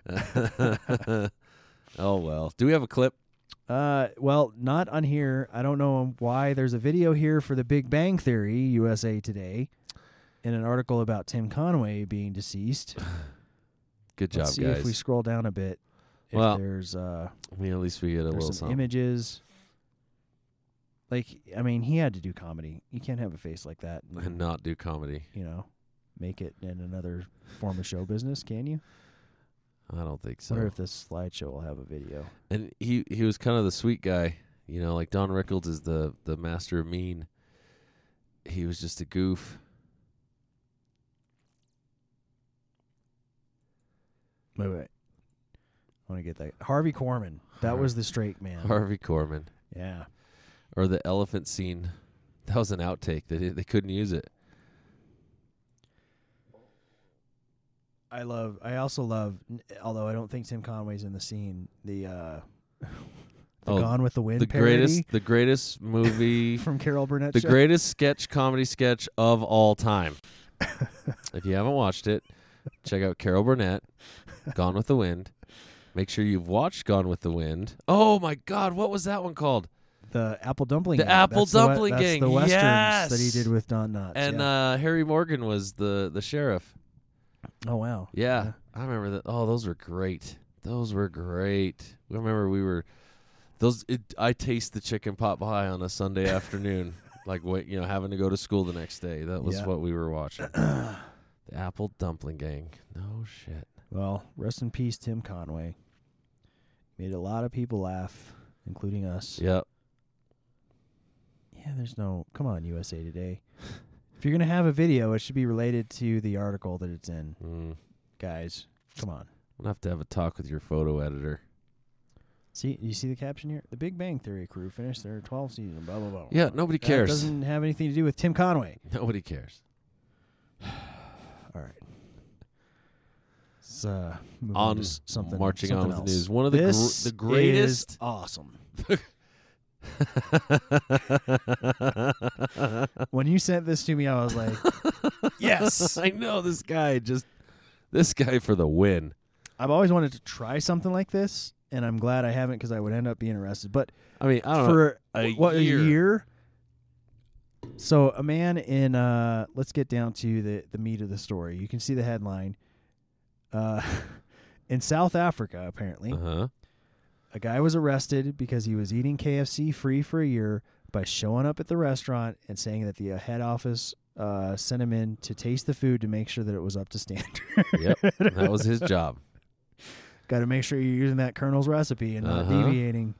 Speaker 5: oh well. Do we have a clip?
Speaker 4: uh, well, not on here. I don't know why. There's a video here for The Big Bang Theory, USA Today, in an article about Tim Conway being deceased.
Speaker 5: Good
Speaker 4: Let's
Speaker 5: job,
Speaker 4: see
Speaker 5: guys.
Speaker 4: if we scroll down a bit. If
Speaker 5: Well,
Speaker 4: there's uh,
Speaker 5: I mean, at least we get a little
Speaker 4: some
Speaker 5: something.
Speaker 4: images. Like, I mean, he had to do comedy. You can't have a face like that.
Speaker 5: and not do comedy.
Speaker 4: you know, make it in another form of show business, can you?
Speaker 5: I don't think
Speaker 4: wonder
Speaker 5: so.
Speaker 4: if this slideshow will have a video.
Speaker 5: And he he was kind of the sweet guy, you know, like Don Rickles is the the master of mean. He was just a goof.
Speaker 4: Wait, wait. I want to get that. Harvey Korman. That
Speaker 5: Har-
Speaker 4: was the straight man.
Speaker 5: Harvey Korman
Speaker 4: yeah.
Speaker 5: or the elephant scene. That was an outtake. They they couldn't use it.
Speaker 4: I love. I also love. Although I don't think Tim Conway's in the scene. The uh, the
Speaker 5: Oh,
Speaker 4: Gone with the Wind
Speaker 5: The
Speaker 4: parody
Speaker 5: greatest the greatest movie
Speaker 4: from Carol Burnett.
Speaker 5: the
Speaker 4: show.
Speaker 5: greatest sketch comedy sketch of all time. if you haven't watched it, check out Carol Burnett, Gone with the Wind. Make sure you've watched Gone with the Wind. Oh my God, what was that one called?
Speaker 4: The Apple Dumpling.
Speaker 5: The
Speaker 4: Gang.
Speaker 5: Apple
Speaker 4: That's the
Speaker 5: Dumpling
Speaker 4: that's
Speaker 5: Gang,
Speaker 4: The westerns that he did with Don Knotts.
Speaker 5: And
Speaker 4: yeah.
Speaker 5: uh, Harry Morgan was the the sheriff.
Speaker 4: oh wow.
Speaker 5: Yeah,
Speaker 4: Yeah.
Speaker 5: I remember that. Oh, those were great. Those were great. I remember we were those. It, I taste the chicken pot pie on a Sunday afternoon, like wait, you know, having to go to school the next day. That was
Speaker 4: Yeah.
Speaker 5: what we were watching. the Apple Dumpling Gang. No shit.
Speaker 4: Well, rest in peace, Tim Conway. Made a lot of people laugh, including us.
Speaker 5: Yep.
Speaker 4: Yeah, there's no. Come on, USA Today. if you're gonna have a video, it should be related to the article that it's in,
Speaker 5: Mm.
Speaker 4: guys. Come on.
Speaker 5: We'll have to have a talk with your photo editor.
Speaker 4: See, you see the caption here? The Big Bang Theory crew finished their 12th season. Blah blah blah.
Speaker 5: Yeah, nobody
Speaker 4: That
Speaker 5: cares.
Speaker 4: doesn't have anything to do with Tim Conway.
Speaker 5: Nobody cares.
Speaker 4: All right. Let's uh, move
Speaker 5: On
Speaker 4: to something.
Speaker 5: marching on
Speaker 4: something
Speaker 5: with the
Speaker 4: else.
Speaker 5: news. One of the gr- the greatest-
Speaker 4: awesome. When you sent this to me, I was like, yes.
Speaker 5: I know this guy just this guy for the win.
Speaker 4: I've always wanted to try something like this, and I'm glad I haven't because I would end up being arrested. But
Speaker 5: I mean, I don't know.
Speaker 4: for
Speaker 5: a
Speaker 4: what
Speaker 5: year.
Speaker 4: a year. So a man in uh let's get down to the the meat of the story. You can see the headline. Uh in South Africa apparently,
Speaker 5: Uh-huh.
Speaker 4: a guy was arrested because he was eating KFC free for a year by showing up at the restaurant and saying that the uh, head office uh, sent him in to taste the food to make sure that it was up to standard.
Speaker 5: Yep. That was his job.
Speaker 4: Got to make sure you're using that Colonel's recipe and not
Speaker 5: Uh-huh.
Speaker 4: deviating.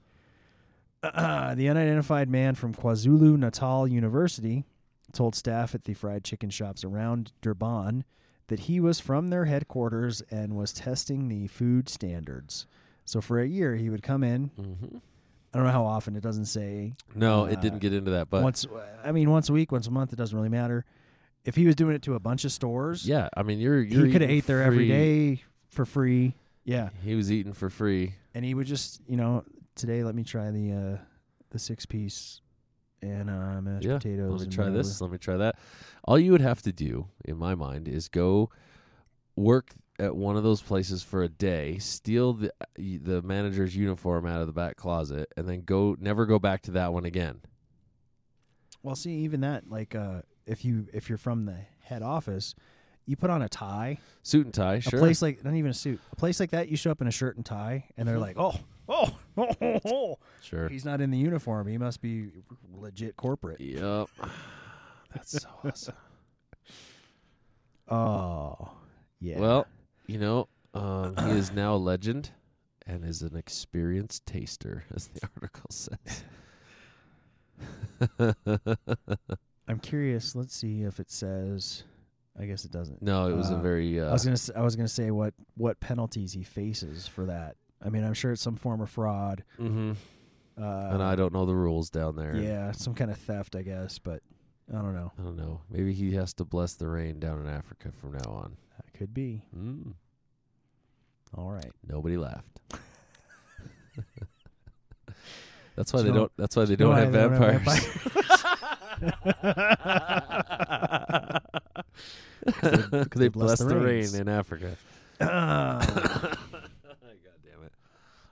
Speaker 4: the unidentified man from KwaZulu Natal University told staff at the fried chicken shops around Durban that he was from their headquarters and was testing the food standards. So for a year, he would come in.
Speaker 5: hmm
Speaker 4: I don't know how often. It doesn't say.
Speaker 5: No,
Speaker 4: Uh,
Speaker 5: it didn't get into that, but
Speaker 4: once, I mean, once a week, once a month. It doesn't really matter. If he was doing it to a bunch of stores,
Speaker 5: yeah, I mean, you're you're
Speaker 4: he could have ate there every
Speaker 5: free-
Speaker 4: day for free. Yeah,
Speaker 5: He was eating for free.
Speaker 4: and he would just, you know, today let me try the uh the six piece and uh mashed
Speaker 5: Yeah,
Speaker 4: potatoes.
Speaker 5: Let me try this. Let me try that. All you would have to do, in my mind, is go work at one of those places for a day, steal the the manager's uniform out of the back closet, and then go never go back to that one again.
Speaker 4: Well, see, even that, like, uh if you if you're from the head office, you put on a tie.
Speaker 5: Suit and tie, sure.
Speaker 4: A place like not even a suit. A place like that, you show up in a shirt and tie, and they're like, oh, oh, oh, oh.
Speaker 5: sure.
Speaker 4: he's not in the uniform. He must be legit corporate.
Speaker 5: Yep. That's so awesome.
Speaker 4: Oh, yeah.
Speaker 5: Well, you know, um, he is now a legend and is an experienced taster, as the article says.
Speaker 4: I'm curious. Let's see if it says. I guess it doesn't.
Speaker 5: no, it was a
Speaker 4: Uh,
Speaker 5: very. Uh,
Speaker 4: I was gonna. I was gonna say what what penalties he faces for that. I mean, I'm sure it's some form of fraud.
Speaker 5: mhm.
Speaker 4: Uh,
Speaker 5: and I don't know the rules down there.
Speaker 4: Yeah, some kind of theft, I guess. But I don't know.
Speaker 5: I don't know. Maybe he has to bless the rain down in Africa from now on.
Speaker 4: That could be.
Speaker 5: Mm.
Speaker 4: All right.
Speaker 5: Nobody laughed. that's why
Speaker 4: Do
Speaker 5: they don't. That's why they don't have
Speaker 4: they don't
Speaker 5: vampires.
Speaker 4: they- 'cause
Speaker 5: they bless the rain in Africa.
Speaker 4: Uh,
Speaker 5: God damn it!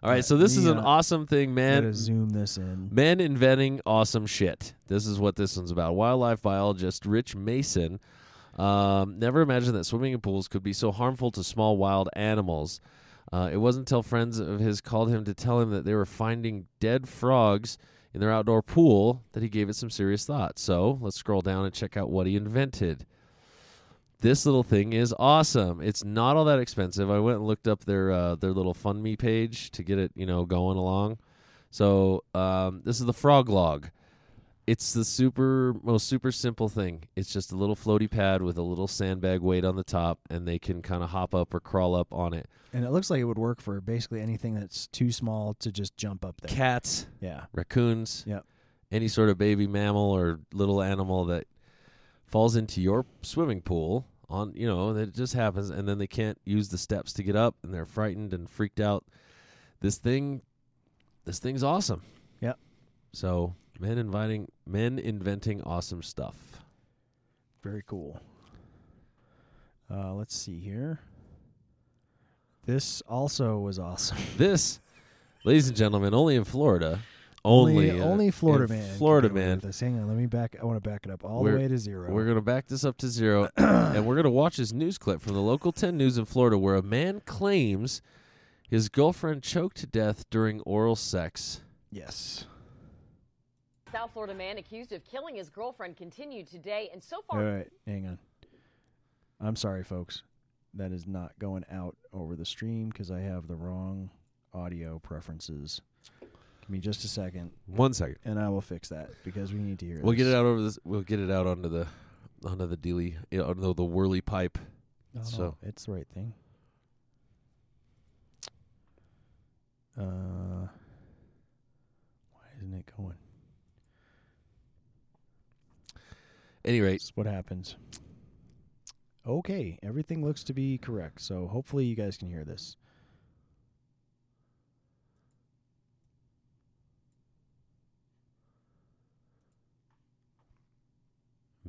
Speaker 5: All right, so this is an awesome thing,
Speaker 4: gotta
Speaker 5: man.
Speaker 4: zoom this in.
Speaker 5: Men inventing awesome shit. This is what this one's about. Wildlife biologist Rich Mason um, never imagined that swimming in pools could be so harmful to small wild animals. Uh, it wasn't until friends of his called him to tell him that they were finding dead frogs in their outdoor pool that he gave it some serious thought. So let's scroll down and check out what he invented. This little thing is awesome. It's not all that expensive. I went and looked up their uh, their little FundMe page to get it, you know, going along. So um, this is the frog log. It's the super most super simple thing. It's just a little floaty pad with a little sandbag weight on the top, and they can kind of hop up or crawl up on it.
Speaker 4: And it looks like it would work for basically anything that's too small to just jump up there.
Speaker 5: Cats,
Speaker 4: Yeah.
Speaker 5: raccoons,
Speaker 4: Yep.
Speaker 5: any sort of baby mammal or little animal that falls into your swimming pool on you know that it just happens and then they can't use the steps to get up and they're frightened and freaked out this thing this thing's awesome
Speaker 4: Yep.
Speaker 5: so men inviting men inventing awesome stuff
Speaker 4: Very cool. Uh, let's see here. This also was awesome.
Speaker 5: This, ladies and gentlemen, only in Florida. Only, uh,
Speaker 4: only Florida man. can
Speaker 5: Florida
Speaker 4: get away
Speaker 5: man.
Speaker 4: with This. Hang on, let me back. I want to back it up all
Speaker 5: We're-
Speaker 4: the way to 0
Speaker 5: We're gonna back this up to zero, and we're gonna watch this news clip from the local 10 news in Florida, where a man claims his girlfriend choked to death during oral sex.
Speaker 4: yes.
Speaker 1: South Florida man accused of killing his girlfriend continued today, and so
Speaker 4: All
Speaker 1: far
Speaker 4: right, hang on. I'm sorry, folks. That is not going out over the stream because I have the wrong audio preferences. Me just a second,
Speaker 5: One second.
Speaker 4: and I will fix that because we need to hear. It.
Speaker 5: We'll get it out over this. We'll get it out onto the onto the dealy, yeah, onto the whirly pipe.
Speaker 4: No, no,
Speaker 5: So-
Speaker 4: it's the right thing. Uh, why isn't it going?
Speaker 5: Any rate,
Speaker 4: That's what happens. Okay, everything looks to be correct. So hopefully you guys can hear this.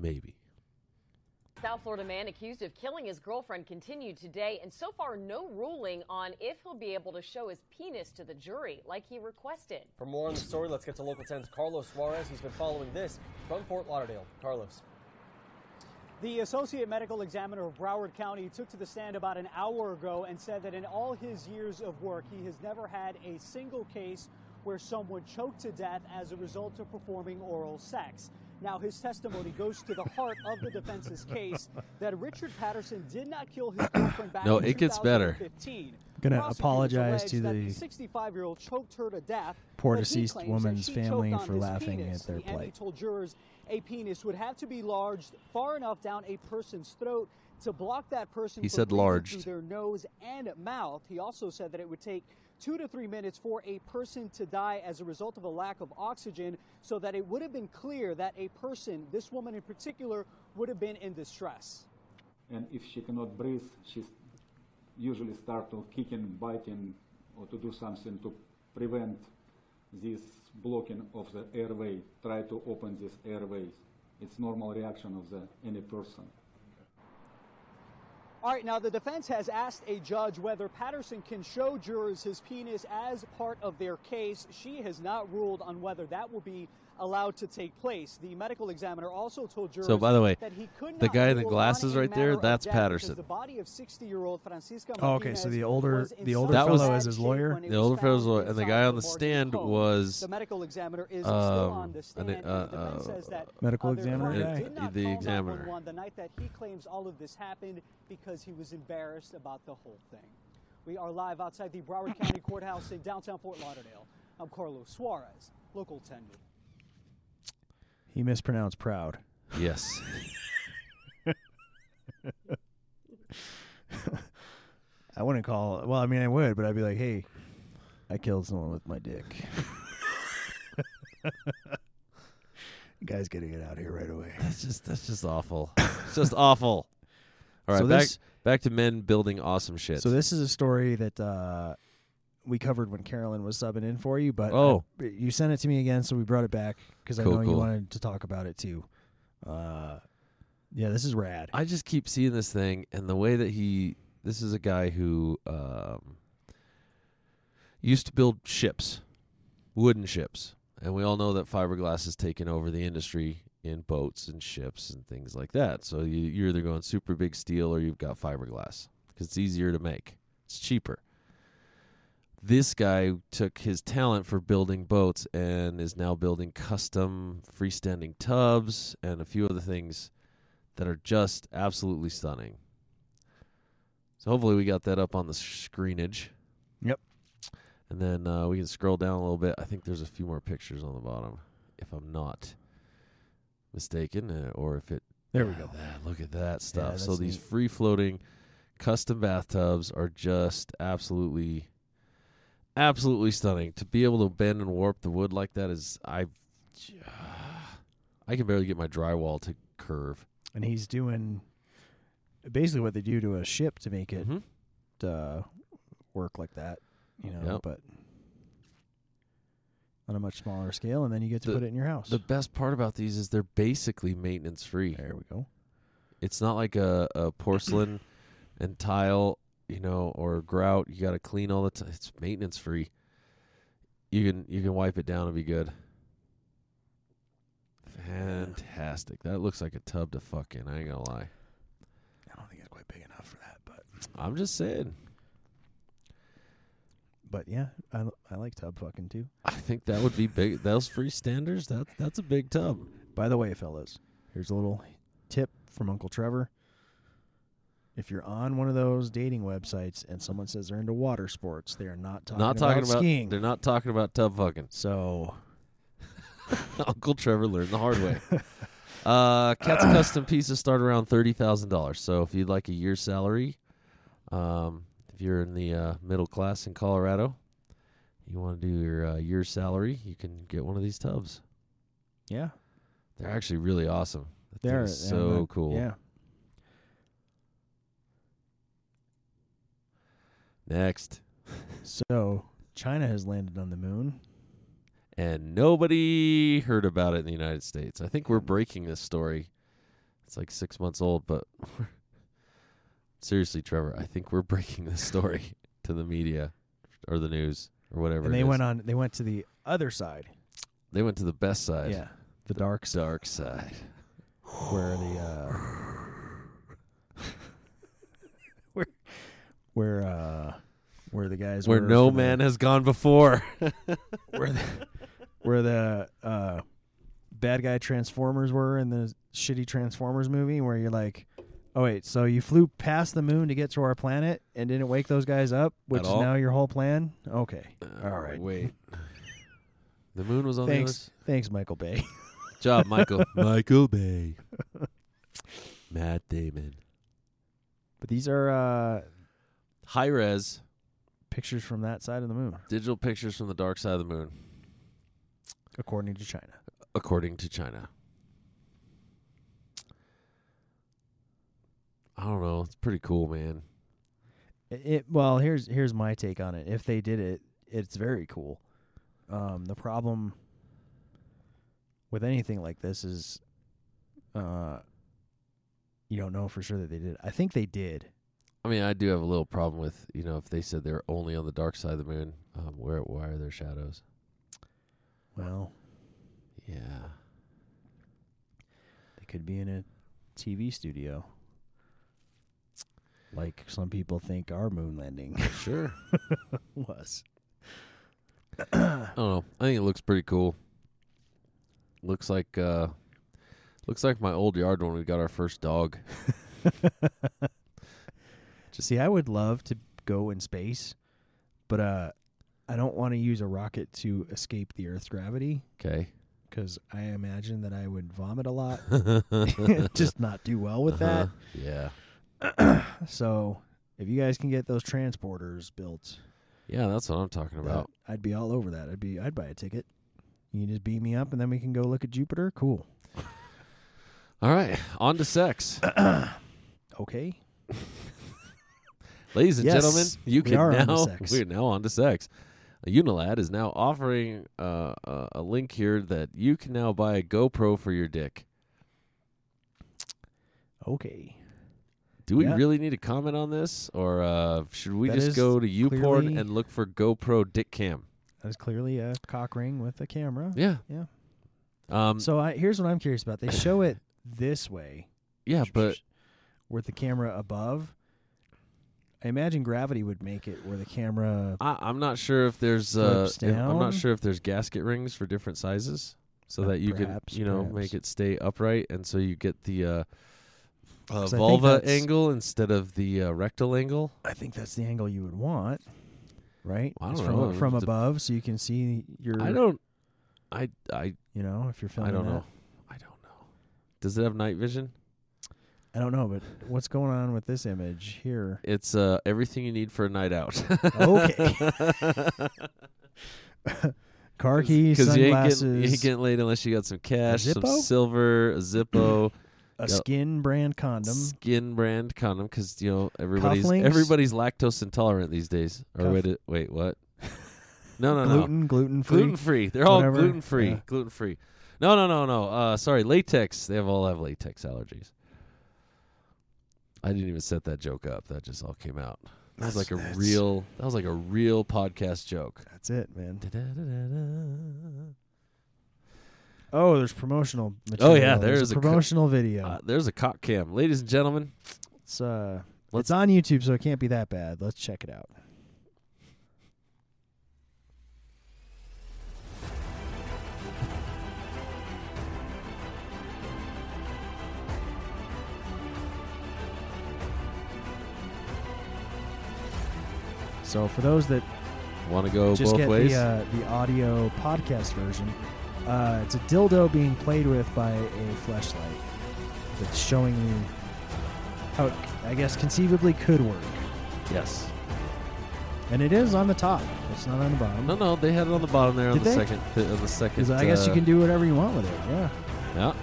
Speaker 5: Maybe.
Speaker 1: South Florida man accused of killing his girlfriend continued today, and so far no ruling on if he'll be able to show his penis to the jury like he requested.
Speaker 7: For more on the story, let's get to local 10's Carlos Suarez. He's been following this from Fort Lauderdale. Carlos.
Speaker 8: The Associate Medical Examiner of Broward County took to the stand about an hour ago and said that in all his years of work, he has never had a single case where someone choked to death as a result of performing oral sex. Now, his testimony goes to the heart of the defense's case that Richard Patterson did not kill his girlfriend back
Speaker 5: No,
Speaker 8: in
Speaker 5: it gets better.
Speaker 8: 2015.
Speaker 4: Gonna apologize to the
Speaker 8: 65-year-old choked her to death.
Speaker 4: poor deceased woman's family for laughing
Speaker 8: penis.
Speaker 4: at their
Speaker 8: The MD
Speaker 4: plight.
Speaker 8: told jurors a penis would have to be large, far enough down a person's throat to block that person
Speaker 5: He
Speaker 8: from
Speaker 5: said
Speaker 8: breathing
Speaker 5: larged.
Speaker 8: through their nose and mouth. He also said that it would take two to three minutes for a person to die as a result of a lack of oxygen, so that it would have been clear that a person, this woman in particular, would have been in distress.
Speaker 9: and if she cannot breathe, she usually start to kicking, biting, or to do something to prevent this blocking of the airway. Try to open these airways. It's normal reaction of the any person.
Speaker 8: All right, now the defense has asked a judge whether Patterson can show jurors his penis as part of their case. She has not ruled on whether that will be allowed to take place. The medical examiner also told jurors
Speaker 5: So, by the way,
Speaker 8: that he could
Speaker 5: the guy in the glasses right there, that's Patterson.
Speaker 8: The body of 60-year-old Francisca
Speaker 4: Oh, okay, so the older- the older
Speaker 8: such
Speaker 5: fellow
Speaker 8: bad
Speaker 4: is his lawyer?
Speaker 5: The older fellow's
Speaker 8: found
Speaker 5: lawyer, and the guy on the stand
Speaker 8: home.
Speaker 5: was,
Speaker 8: the medical examiner is still
Speaker 5: um,
Speaker 8: on the
Speaker 5: an-
Speaker 8: stand. and
Speaker 5: uh,
Speaker 8: the
Speaker 5: uh,
Speaker 8: says that
Speaker 4: medical
Speaker 8: uh,
Speaker 4: examiner guy?
Speaker 5: The examiner.
Speaker 8: 911 the night that he claims all of this happened because he was embarrassed about the whole thing. We are live outside the Broward County Courthouse in downtown Fort Lauderdale. I'm Carlos Suarez, Local 10 News.
Speaker 4: He mispronounced proud.
Speaker 5: yes.
Speaker 4: I wouldn't call. Well, I mean, I would, but I'd be like, "Hey, I killed someone with my dick." you guys got to get out here right away.
Speaker 5: That's just that's just awful. It's just awful. All right,
Speaker 4: So
Speaker 5: back
Speaker 4: this-
Speaker 5: back to men building awesome shit.
Speaker 4: So this is a story that uh, we covered when Carolyn was subbing in for you, but
Speaker 5: Oh.
Speaker 4: I- you sent it to me again, so we brought it back because I
Speaker 5: Cool,
Speaker 4: know you wanted to talk about it too. Uh, yeah, this is rad.
Speaker 5: I just keep seeing this thing, and the way that he. This is a guy who um, used to build ships, wooden ships, and we all know that fiberglass has taken over the industry in boats and ships and things like that. So you, you're either going super big steel or you've got fiberglass because it's easier to make. It's cheaper. This guy took his talent for building boats and is now building custom freestanding tubs and a few other things that are just absolutely stunning. So hopefully we got that up on the screenage.
Speaker 4: Yep.
Speaker 5: And then uh, we can scroll down a little bit. I think there's a few more pictures on the bottom, if I'm not mistaken, uh, or if it.
Speaker 4: There we go.
Speaker 5: Look at that stuff. so
Speaker 4: that's
Speaker 5: these free floating custom bathtubs are just absolutely, absolutely stunning. To be able to bend and warp the wood like that is I. I can barely get my drywall to curve.
Speaker 4: And he's doing basically what they do to a ship to make it
Speaker 5: Mhm.
Speaker 4: uh, work like that, you know,
Speaker 5: Yep.
Speaker 4: but on a much smaller scale, and then you get to
Speaker 5: The-
Speaker 4: put it in your house.
Speaker 5: The best part about these is they're basically maintenance free.
Speaker 4: there we go.
Speaker 5: It's not like a, a porcelain and tile, you know, or grout. You got to clean all the time. It's maintenance free. You can you can wipe it down and be good. Fantastic. That looks like a tub to fuck in. I ain't gonna lie.
Speaker 4: I don't think it's quite big enough for that, but
Speaker 5: I'm just saying.
Speaker 4: but yeah, I I like tub fucking too.
Speaker 5: I think that would be big. Those free standards. That that's a big tub.
Speaker 4: By the way, fellas, here's a little tip from Uncle Trevor. If you're on one of those dating websites and someone says they're into water sports, they are not talking,
Speaker 5: not talking about.
Speaker 4: skiing.
Speaker 5: They're not talking about tub fucking.
Speaker 4: so
Speaker 5: Uncle Trevor learned the hard way. Uh, Cat's custom pieces start around thirty thousand dollars. So if you'd like a year's salary, um, if you're in the uh, middle class in Colorado, you want to do your uh, year's salary, you can get one of these tubs.
Speaker 4: yeah,
Speaker 5: They're actually really awesome. That
Speaker 4: they're
Speaker 5: so cool.
Speaker 4: Yeah,
Speaker 5: Next,
Speaker 4: so China has landed on the moon.
Speaker 5: and nobody heard about it in the United States. I think we're breaking this story. It's like six months old, but seriously, Trevor, I think we're breaking this story to the media or the news or whatever.
Speaker 4: and they went on. They went to the other side.
Speaker 5: They went to the best side.
Speaker 4: yeah, the dark side,
Speaker 5: dark side.
Speaker 4: where the uh, where uh, where the guys
Speaker 5: Where no
Speaker 4: for the-
Speaker 5: man has gone before.
Speaker 4: where the where the uh, bad guy Transformers were in the shitty Transformers movie, where you're like, oh wait, so you flew past the moon to get to our planet and didn't wake those guys up, which is now your whole plan? Okay,
Speaker 5: Uh,
Speaker 4: all right.
Speaker 5: Wait. The moon was on
Speaker 4: Thanks, thanks, Michael Bay.
Speaker 5: the job, Michael. Michael Bay. Matt Damon.
Speaker 4: but these are uh,
Speaker 5: High res
Speaker 4: pictures from that side of the moon,
Speaker 5: digital pictures from the dark side of the moon,
Speaker 4: according to China.
Speaker 5: according to China. I don't know. It's pretty cool, man.
Speaker 4: It, well, here's here's my take on it. If they did it, it's very cool. Um, the problem with anything like this is, uh, you don't know for sure that they did. I think they did.
Speaker 5: I mean, I do have a little problem with you know if they said they're only on the dark side of the moon. Um, where why are there shadows?
Speaker 4: Well,
Speaker 5: Yeah,
Speaker 4: they could be in a TV studio, like some people think our moon landing
Speaker 5: sure.
Speaker 4: was.
Speaker 5: I don't know. I think it looks pretty cool. Looks like uh looks like my old yard when we got our first dog.
Speaker 4: See, I would love to go in space, but uh, I don't want to use a rocket to escape the Earth's gravity
Speaker 5: Okay.
Speaker 4: because I imagine that I would vomit a lot, just not do well with
Speaker 5: Uh-huh. Yeah.
Speaker 4: that. So, if you guys can get those transporters built,
Speaker 5: Yeah, that's what I'm talking
Speaker 4: that-
Speaker 5: about.
Speaker 4: I'd be all over that. I'd be, I'd buy a ticket. You can just beam me up, and then we can go look at Jupiter. Cool.
Speaker 5: All right, on to sex.
Speaker 4: Okay.
Speaker 5: Ladies and
Speaker 4: Yes,
Speaker 5: gentlemen, you
Speaker 4: we
Speaker 5: can
Speaker 4: are
Speaker 5: now we're now on to sex. Unilad is now offering uh, uh, a link here that you can now buy a GoPro for your dick.
Speaker 4: Okay.
Speaker 5: Do we
Speaker 4: Yeah.
Speaker 5: really need to comment on this, or uh, should we
Speaker 4: That
Speaker 5: just go to YouPorn and look for GoPro dick cam?
Speaker 4: That is clearly a cock ring with a camera.
Speaker 5: Yeah,
Speaker 4: Yeah.
Speaker 5: Um,
Speaker 4: So I here's what I'm curious about. They show it this way.
Speaker 5: yeah, but
Speaker 4: with the camera above. I imagine gravity would make it where the camera.
Speaker 5: I, I'm not sure if there's uh, if- I'm not sure if there's gasket rings for different sizes, so
Speaker 4: Uh,
Speaker 5: that you
Speaker 4: perhaps,
Speaker 5: can you know
Speaker 4: perhaps.
Speaker 5: make it stay upright, and so you get the uh, uh,
Speaker 4: 'Cause I think
Speaker 5: vulva angle instead of the uh, rectal angle.
Speaker 4: I think that's the angle you would want, right?
Speaker 5: I don't
Speaker 4: from
Speaker 5: know.
Speaker 4: from above, so you can see your.
Speaker 5: I don't. I I
Speaker 4: You know, if you're
Speaker 5: I don't
Speaker 4: that.
Speaker 5: know. I don't know. Does it have night vision?
Speaker 4: I don't know, but what's going on with this image here?
Speaker 5: It's uh everything you need for a night out.
Speaker 4: Okay. Car keys,
Speaker 5: Because you ain't
Speaker 4: sunglasses,
Speaker 5: getting, you ain't getting laid unless you got some cash, some
Speaker 4: Zippo?
Speaker 5: silver, a Zippo,
Speaker 4: a
Speaker 5: Yep.
Speaker 4: skin brand condom.
Speaker 5: skin brand condom. Because you know everybody's
Speaker 4: Cufflinks?
Speaker 5: everybody's lactose intolerant these days. Or
Speaker 4: Cuff-
Speaker 5: wait, it- wait, what? No, no, no.
Speaker 4: gluten, gluten free.
Speaker 5: Gluten free. They're all
Speaker 4: Whatever.
Speaker 5: gluten free.
Speaker 4: Yeah.
Speaker 5: Gluten free. No, no, no, no. Uh, sorry, latex. They have all have latex allergies. I didn't even set that joke up. That just all came out. That was like a
Speaker 4: that's-
Speaker 5: real. That was like a real podcast joke.
Speaker 4: That's it, man.
Speaker 5: Da-da-da-da-da.
Speaker 4: Oh, there's promotional.
Speaker 5: Oh
Speaker 4: Material.
Speaker 5: yeah,
Speaker 4: there's a
Speaker 5: a co-
Speaker 4: promotional video.
Speaker 5: Uh, there's a cock cam, ladies and gentlemen.
Speaker 4: it's uh,
Speaker 5: let's-
Speaker 4: it's on YouTube, so it can't be that bad. Let's check it out. So for those that
Speaker 5: Want to go
Speaker 4: just
Speaker 5: both
Speaker 4: get
Speaker 5: ways?
Speaker 4: the uh, the audio podcast version, uh, it's a dildo being played with by a flashlight that's showing you how it, I guess conceivably could work.
Speaker 5: yes.
Speaker 4: And it is on the top. It's not on the bottom.
Speaker 5: No, no, they had it on the bottom there on the
Speaker 4: they?
Speaker 5: second. On the second.
Speaker 4: 'Cause I guess you
Speaker 5: uh,
Speaker 4: can do whatever you want with it. Yeah.
Speaker 5: Yeah.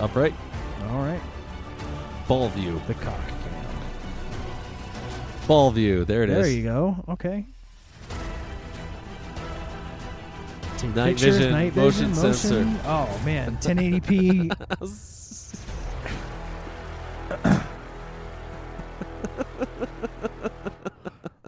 Speaker 5: Upright.
Speaker 4: All right.
Speaker 5: Ball view.
Speaker 4: The cock.
Speaker 5: Ball view. There it is.
Speaker 4: there you go. Okay.
Speaker 5: Night
Speaker 4: pictures,
Speaker 5: vision,
Speaker 4: night
Speaker 5: motion
Speaker 4: vision,
Speaker 5: sensor.
Speaker 4: Oh man, 1080p.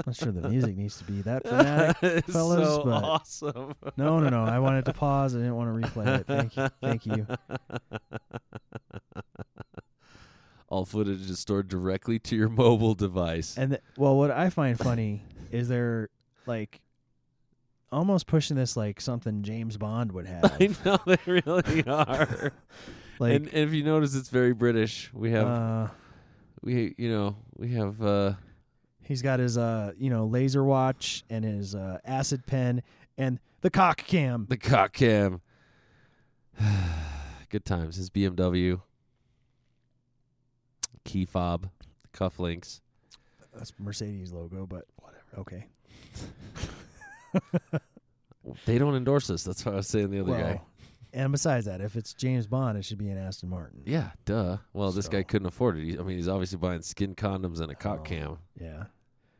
Speaker 4: Not sure the music needs to be that dramatic,
Speaker 5: It's
Speaker 4: fellas.
Speaker 5: so
Speaker 4: but
Speaker 5: awesome.
Speaker 4: no, no, no. I wanted to pause. I didn't want to replay it. Thank you. Thank you.
Speaker 5: All footage is stored directly to your mobile device.
Speaker 4: And well, what I find funny is they're like almost pushing this like something James Bond would have.
Speaker 5: I know they really are.
Speaker 4: Like,
Speaker 5: and, and if you notice, it's very British. We have,
Speaker 4: uh,
Speaker 5: we you know, we have. uh
Speaker 4: he's got his uh, you know, laser watch and his uh, acid pen and the cock cam.
Speaker 5: The cock cam. Good times. His BMW. Key fob. Cufflinks.
Speaker 4: That's Mercedes logo, but whatever. Okay.
Speaker 5: They don't endorse us. That's what I was saying the other
Speaker 4: well,
Speaker 5: guy.
Speaker 4: and besides that, if it's James Bond, it should be an Aston Martin.
Speaker 5: Yeah, duh. Well, this guy couldn't afford it. He, I mean, he's obviously buying skin condoms and a cock
Speaker 4: Oh.
Speaker 5: cam.
Speaker 4: Yeah.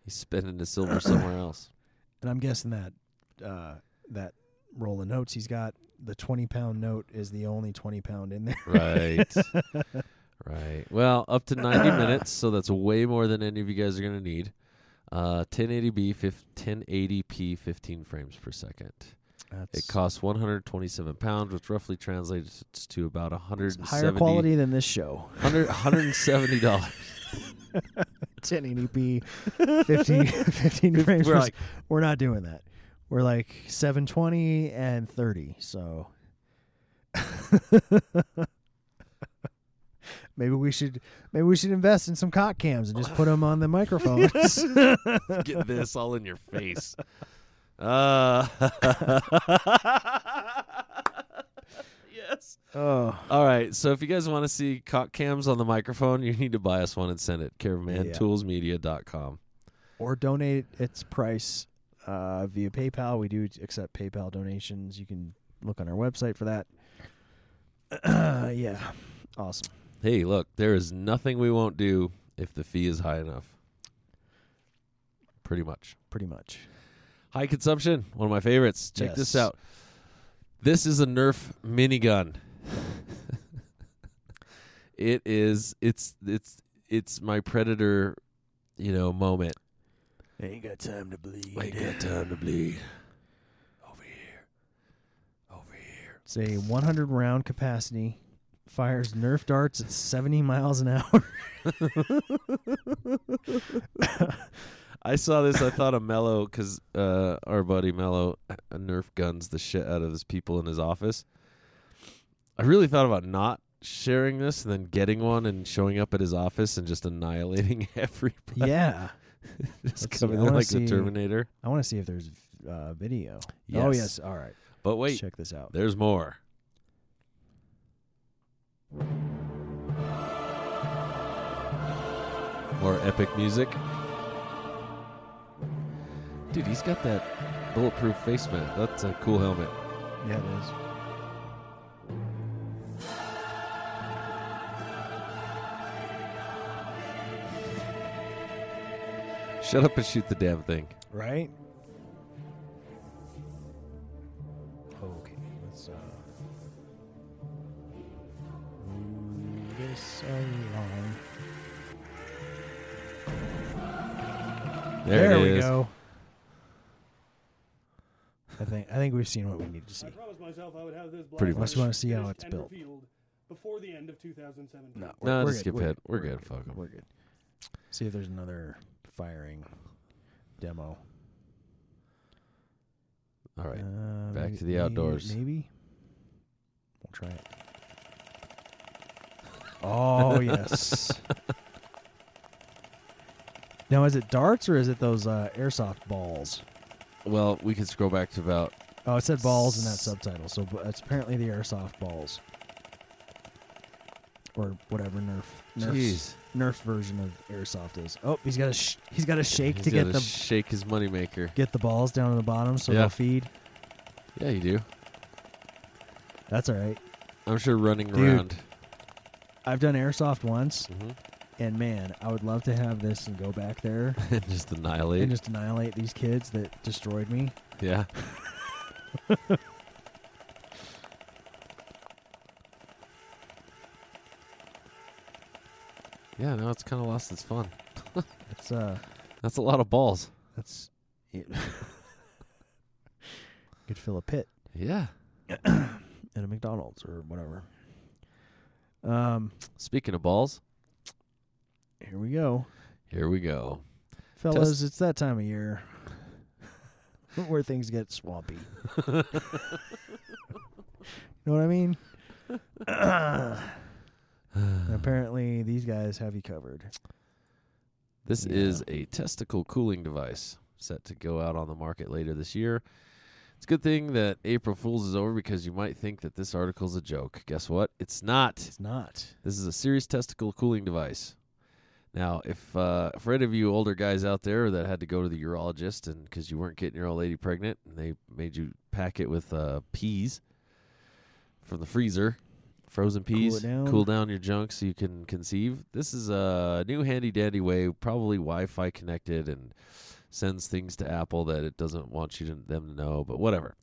Speaker 5: He's spending his silver somewhere else.
Speaker 4: And I'm guessing that uh, that roll of notes he's got, the 20 pound note is the only 20 pound in there.
Speaker 5: Right. right. Well, up to 90 minutes, so that's way more than any of you guys are going to need. Uh, 1080p, 1080p, 15 frames per second.
Speaker 4: That's
Speaker 5: It costs 127 pounds, which roughly translates to about
Speaker 4: it's
Speaker 5: 170
Speaker 4: higher quality than this show.
Speaker 5: 100, 170 dollars.
Speaker 4: 1080p, 15, 15 frames.
Speaker 5: We're
Speaker 4: per
Speaker 5: like-
Speaker 4: s- we're not doing that. We're like 720 and 30. So maybe we should maybe we should invest in some cock cams and just put them on the microphones.
Speaker 5: Get this all in your face. Uh, yes.
Speaker 4: oh,
Speaker 5: All right. So if you guys want to see cock cams on the microphone, you need to buy us one and send it. Care of mantoolsmedia.com.
Speaker 4: or donate its price uh, via PayPal. We do accept PayPal donations. You can look on our website for that. yeah, awesome.
Speaker 5: Hey, look, there is nothing we won't do if the fee is high enough. Pretty much.
Speaker 4: Pretty much.
Speaker 5: HiConsumption, one of my favorites. Check this out. This is a Nerf minigun. it is it's it's it's my predator, you know, moment.
Speaker 4: Ain't got time to bleed.
Speaker 5: I got time to bleed. Over here. Over here.
Speaker 4: It's a 100 round capacity. Fires Nerf darts at 70 miles an hour.
Speaker 5: I saw this. I thought of Mello because uh, our buddy Mello uh, Nerf guns the shit out of his people in his office. I really thought about not sharing this and then getting one and showing up at his office and just annihilating everybody.
Speaker 4: yeah.
Speaker 5: just
Speaker 4: Let's
Speaker 5: coming
Speaker 4: I
Speaker 5: in like
Speaker 4: see-
Speaker 5: the Terminator.
Speaker 4: I want to see if there's uh, video. Oh,
Speaker 5: Yes.
Speaker 4: yes. All right.
Speaker 5: But wait,
Speaker 4: check this out.
Speaker 5: there's more. More epic music. Dude, he's got that bulletproof face mat. That's a cool helmet.
Speaker 4: Yeah, it is.
Speaker 5: Shut up and shoot the damn thing.
Speaker 4: Right? long.
Speaker 5: There, there
Speaker 4: we
Speaker 5: is.
Speaker 4: go. I think I think we've seen what we need to see.
Speaker 10: I promised myself I would have this
Speaker 5: Pretty much.
Speaker 4: want to see how it's built.
Speaker 10: Before the end of 2017.
Speaker 4: No, we're,
Speaker 5: no,
Speaker 4: we're
Speaker 5: just
Speaker 4: good.
Speaker 5: skip it.
Speaker 4: We're,
Speaker 5: we're
Speaker 4: good.
Speaker 5: good. Fuck
Speaker 4: We're good. See if there's another firing demo.
Speaker 5: All right.
Speaker 4: Uh,
Speaker 5: Back
Speaker 4: maybe,
Speaker 5: to the outdoors.
Speaker 4: Maybe. We'll try it. Oh yes. now is it darts or is it those uh, airsoft balls?
Speaker 5: Well, we can scroll back to about
Speaker 4: Oh, it said balls in that subtitle, so it's apparently the airsoft balls, or whatever Nerf Nerf's. Nerf version of airsoft is. Oh, he's got a sh- he's got a shake
Speaker 5: He's
Speaker 4: to get the
Speaker 5: shake his moneymaker.
Speaker 4: get the balls down to the bottom so
Speaker 5: Yeah.
Speaker 4: they'll feed.
Speaker 5: Yeah, you do.
Speaker 4: That's all right.
Speaker 5: I'm sure running
Speaker 4: Dude.
Speaker 5: around.
Speaker 4: I've done airsoft once,
Speaker 5: Mhm.
Speaker 4: and man, I would love to have this and go back there
Speaker 5: and just annihilate.
Speaker 4: and just annihilate these kids that destroyed me.
Speaker 5: yeah. yeah, no, it's kind of lost its fun.
Speaker 4: It's uh,
Speaker 5: That's a lot of balls.
Speaker 4: that's it. could fill a pit.
Speaker 5: Yeah.
Speaker 4: at a McDonald's or whatever. Um,
Speaker 5: Speaking of balls,
Speaker 4: here we go,
Speaker 5: here we go.
Speaker 4: fellas. It's that time of year where things get swampy. you know what I mean? Apparently, these guys have you covered.
Speaker 5: This
Speaker 4: Yeah.
Speaker 5: is a testicle cooling device set to go out on the market later this year. A good thing that April Fool's is over because you might think that this article's a joke. Guess what? It's not.
Speaker 4: It's not.
Speaker 5: This is a serious testicle cooling device. Now, if uh, for any of you older guys out there that had to go to the urologist and because you weren't getting your old lady pregnant, and they made you pack it with uh, peas from the freezer, frozen peas,
Speaker 4: down.
Speaker 5: cool down your junk so you can conceive. This is a new handy dandy way, probably Wi-Fi connected, and sends things to Apple that it doesn't want you to, them to know, but whatever.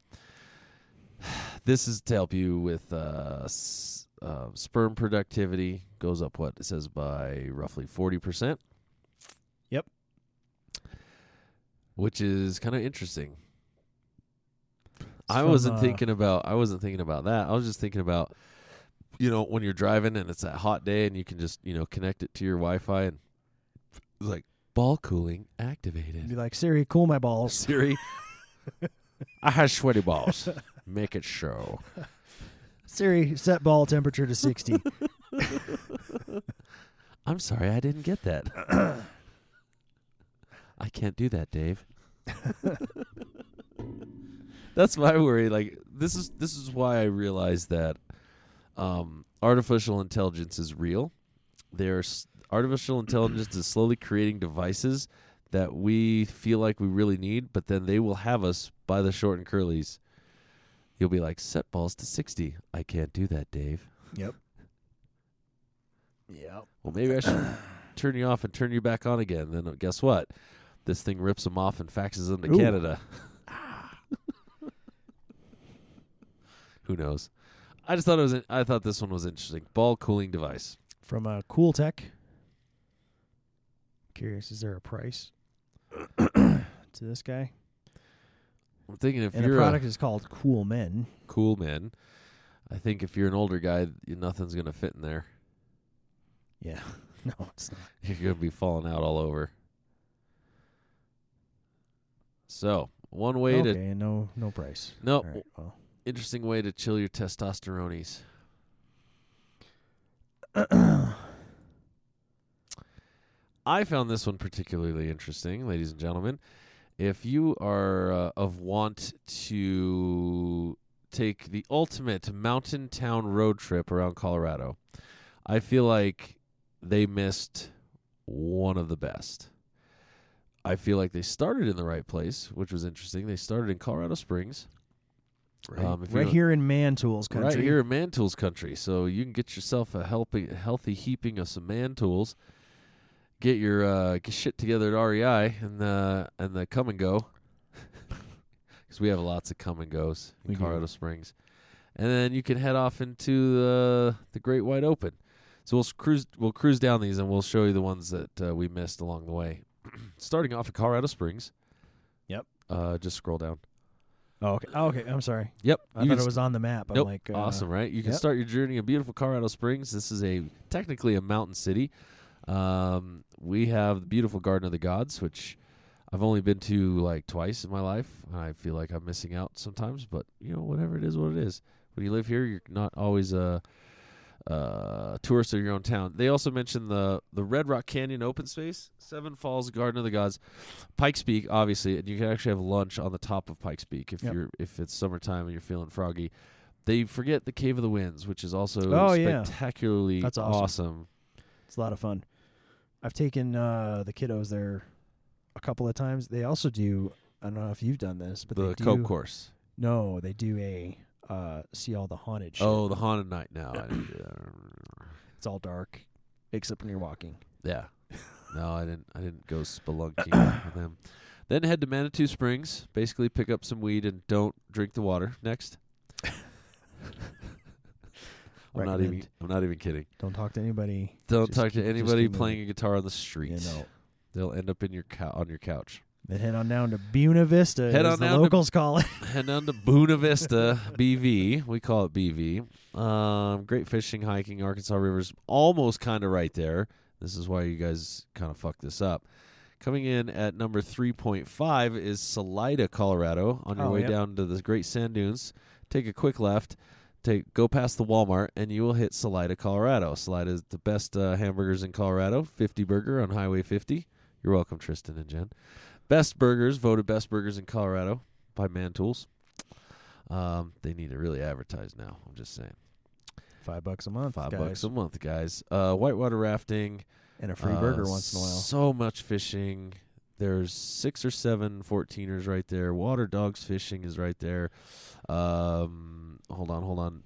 Speaker 5: This is to help you with uh, s- uh, sperm productivity. Goes up what it says by roughly forty percent.
Speaker 4: Yep.
Speaker 5: Which is kind of interesting. I wasn't
Speaker 4: uh,
Speaker 5: thinking about. I wasn't thinking about that. I was just thinking about, you know, when you're driving and it's that hot day and you can just you know connect it to your Wi-Fi and like ball cooling activated.
Speaker 4: Be like Siri, cool my balls.
Speaker 5: Siri, I have sweaty balls. Make it show.
Speaker 4: Siri, set ball temperature to sixty.
Speaker 5: I'm sorry, I didn't get that. I can't do that, Dave. That's my worry. Like this is this is why I realized that um, artificial intelligence is real. There's artificial intelligence is slowly creating devices that we feel like we really need, but then they will have us by the short and curlies. You'll be like, set balls to sixty. I can't do that, Dave.
Speaker 4: yep. Yep.
Speaker 5: Well, maybe I should turn you off and turn you back on again. Then uh, guess what? This thing rips them off and faxes them to
Speaker 4: Ooh.
Speaker 5: Canada. Who knows? I just thought it was. in- I thought this one was interesting. Ball cooling device.
Speaker 4: From uh, Cool Tech. Curious, is there a price to this guy?
Speaker 5: I'm thinking if
Speaker 4: and the
Speaker 5: you're
Speaker 4: product
Speaker 5: a
Speaker 4: is called Cool Men.
Speaker 5: cool Men. I think if you're an older guy, nothing's gonna fit in there.
Speaker 4: Yeah. No, it's not.
Speaker 5: You're gonna be falling out all over. So one way
Speaker 4: okay,
Speaker 5: to
Speaker 4: no no price.
Speaker 5: no
Speaker 4: right, well.
Speaker 5: interesting way to chill your testosterones. I found this one particularly interesting, ladies and gentlemen. If you are uh, of want to take the ultimate mountain town road trip around Colorado, I feel like they missed one of the best. I feel like they started in the right place, which was interesting. They started in Colorado Springs.
Speaker 4: Right,
Speaker 5: Um,
Speaker 4: right here in Man Tools country.
Speaker 5: Right here in Man Tools country. So you can get yourself a healthy, healthy heaping of some Man Tools. Get your uh, get shit together at REI and uh, and the come and go, because we have lots of come and goes in
Speaker 4: We do.
Speaker 5: Colorado Springs, and then you can head off into the the Great White Open. So we'll cruise we'll cruise down these and we'll show you the ones that uh, we missed along the way. starting off at Colorado Springs.
Speaker 4: Yep.
Speaker 5: Uh, just scroll down.
Speaker 4: Oh, okay. Oh, okay. I'm sorry.
Speaker 5: Yep.
Speaker 4: I
Speaker 5: you
Speaker 4: thought it was on the map. I'm like, uh,
Speaker 5: awesome, right? You can
Speaker 4: yep.
Speaker 5: start your journey in beautiful Colorado Springs. This is a technically a mountain city. Um, we have the beautiful Garden of the Gods, which I've only been to like twice in my life. I feel like I'm missing out sometimes, but you know, whatever it is, what it is. When you live here, you're not always a, a tourist of your own town. They also mentioned the the Red Rock Canyon open space, Seven Falls Garden of the Gods, Pikes Peak, obviously, and you can actually have lunch on the top of Pikes Peak if
Speaker 4: Yep.
Speaker 5: you're if it's summertime and you're feeling froggy. They forget the Cave of the Winds, which is also
Speaker 4: Oh, yeah.
Speaker 5: spectacularly
Speaker 4: That's awesome.
Speaker 5: awesome.
Speaker 4: It's a lot of fun. I've taken uh, the kiddos there a couple of times. They also do. I don't know if you've done this, but
Speaker 5: The
Speaker 4: they do,
Speaker 5: course.
Speaker 4: No, they do a uh, see all the haunted. Shit.
Speaker 5: Oh, the haunted night now. I didn't do that.
Speaker 4: It's all dark, except when you're walking.
Speaker 5: Yeah. No, I didn't. I didn't go spelunking with them. Then head to Manitou Springs. Basically, pick up some weed and don't drink the water. Next. I'm not even. I'm not even kidding.
Speaker 4: Don't talk to anybody.
Speaker 5: Don't
Speaker 4: Just
Speaker 5: talk
Speaker 4: keep-
Speaker 5: to anybody
Speaker 4: keep moving.
Speaker 5: playing a guitar on the street.
Speaker 4: You know.
Speaker 5: They'll end up in your cou- on your couch.
Speaker 4: Then head on down to Buena Vista,
Speaker 5: Head on
Speaker 4: the
Speaker 5: down to-
Speaker 4: locals call it.
Speaker 5: Head down to Buena Vista, BV. We call it BV. Um, great fishing, hiking. Arkansas River's almost kind of right there. This is why you guys kind of fucked this up. Coming in at number 3.5 is Salida, Colorado. On your
Speaker 4: Oh,
Speaker 5: way
Speaker 4: yep.
Speaker 5: down to the Great Sand Dunes, take a quick left. Take go past the Walmart and you will hit Salida, Colorado. Salida is the best uh, hamburgers in Colorado. 50 burger on Highway 50. You're welcome, Tristan and Jen. Best burgers voted best burgers in Colorado by Man Tools. Um, they need to really advertise now. I'm just saying.
Speaker 4: Five bucks a month.
Speaker 5: Five
Speaker 4: guys.
Speaker 5: bucks a month, guys. Uh, whitewater rafting.
Speaker 4: And a free
Speaker 5: uh,
Speaker 4: burger once in a while.
Speaker 5: So much fishing. There's six or seven 14ers right there. Water dogs fishing is right there. Um, hold on, hold on.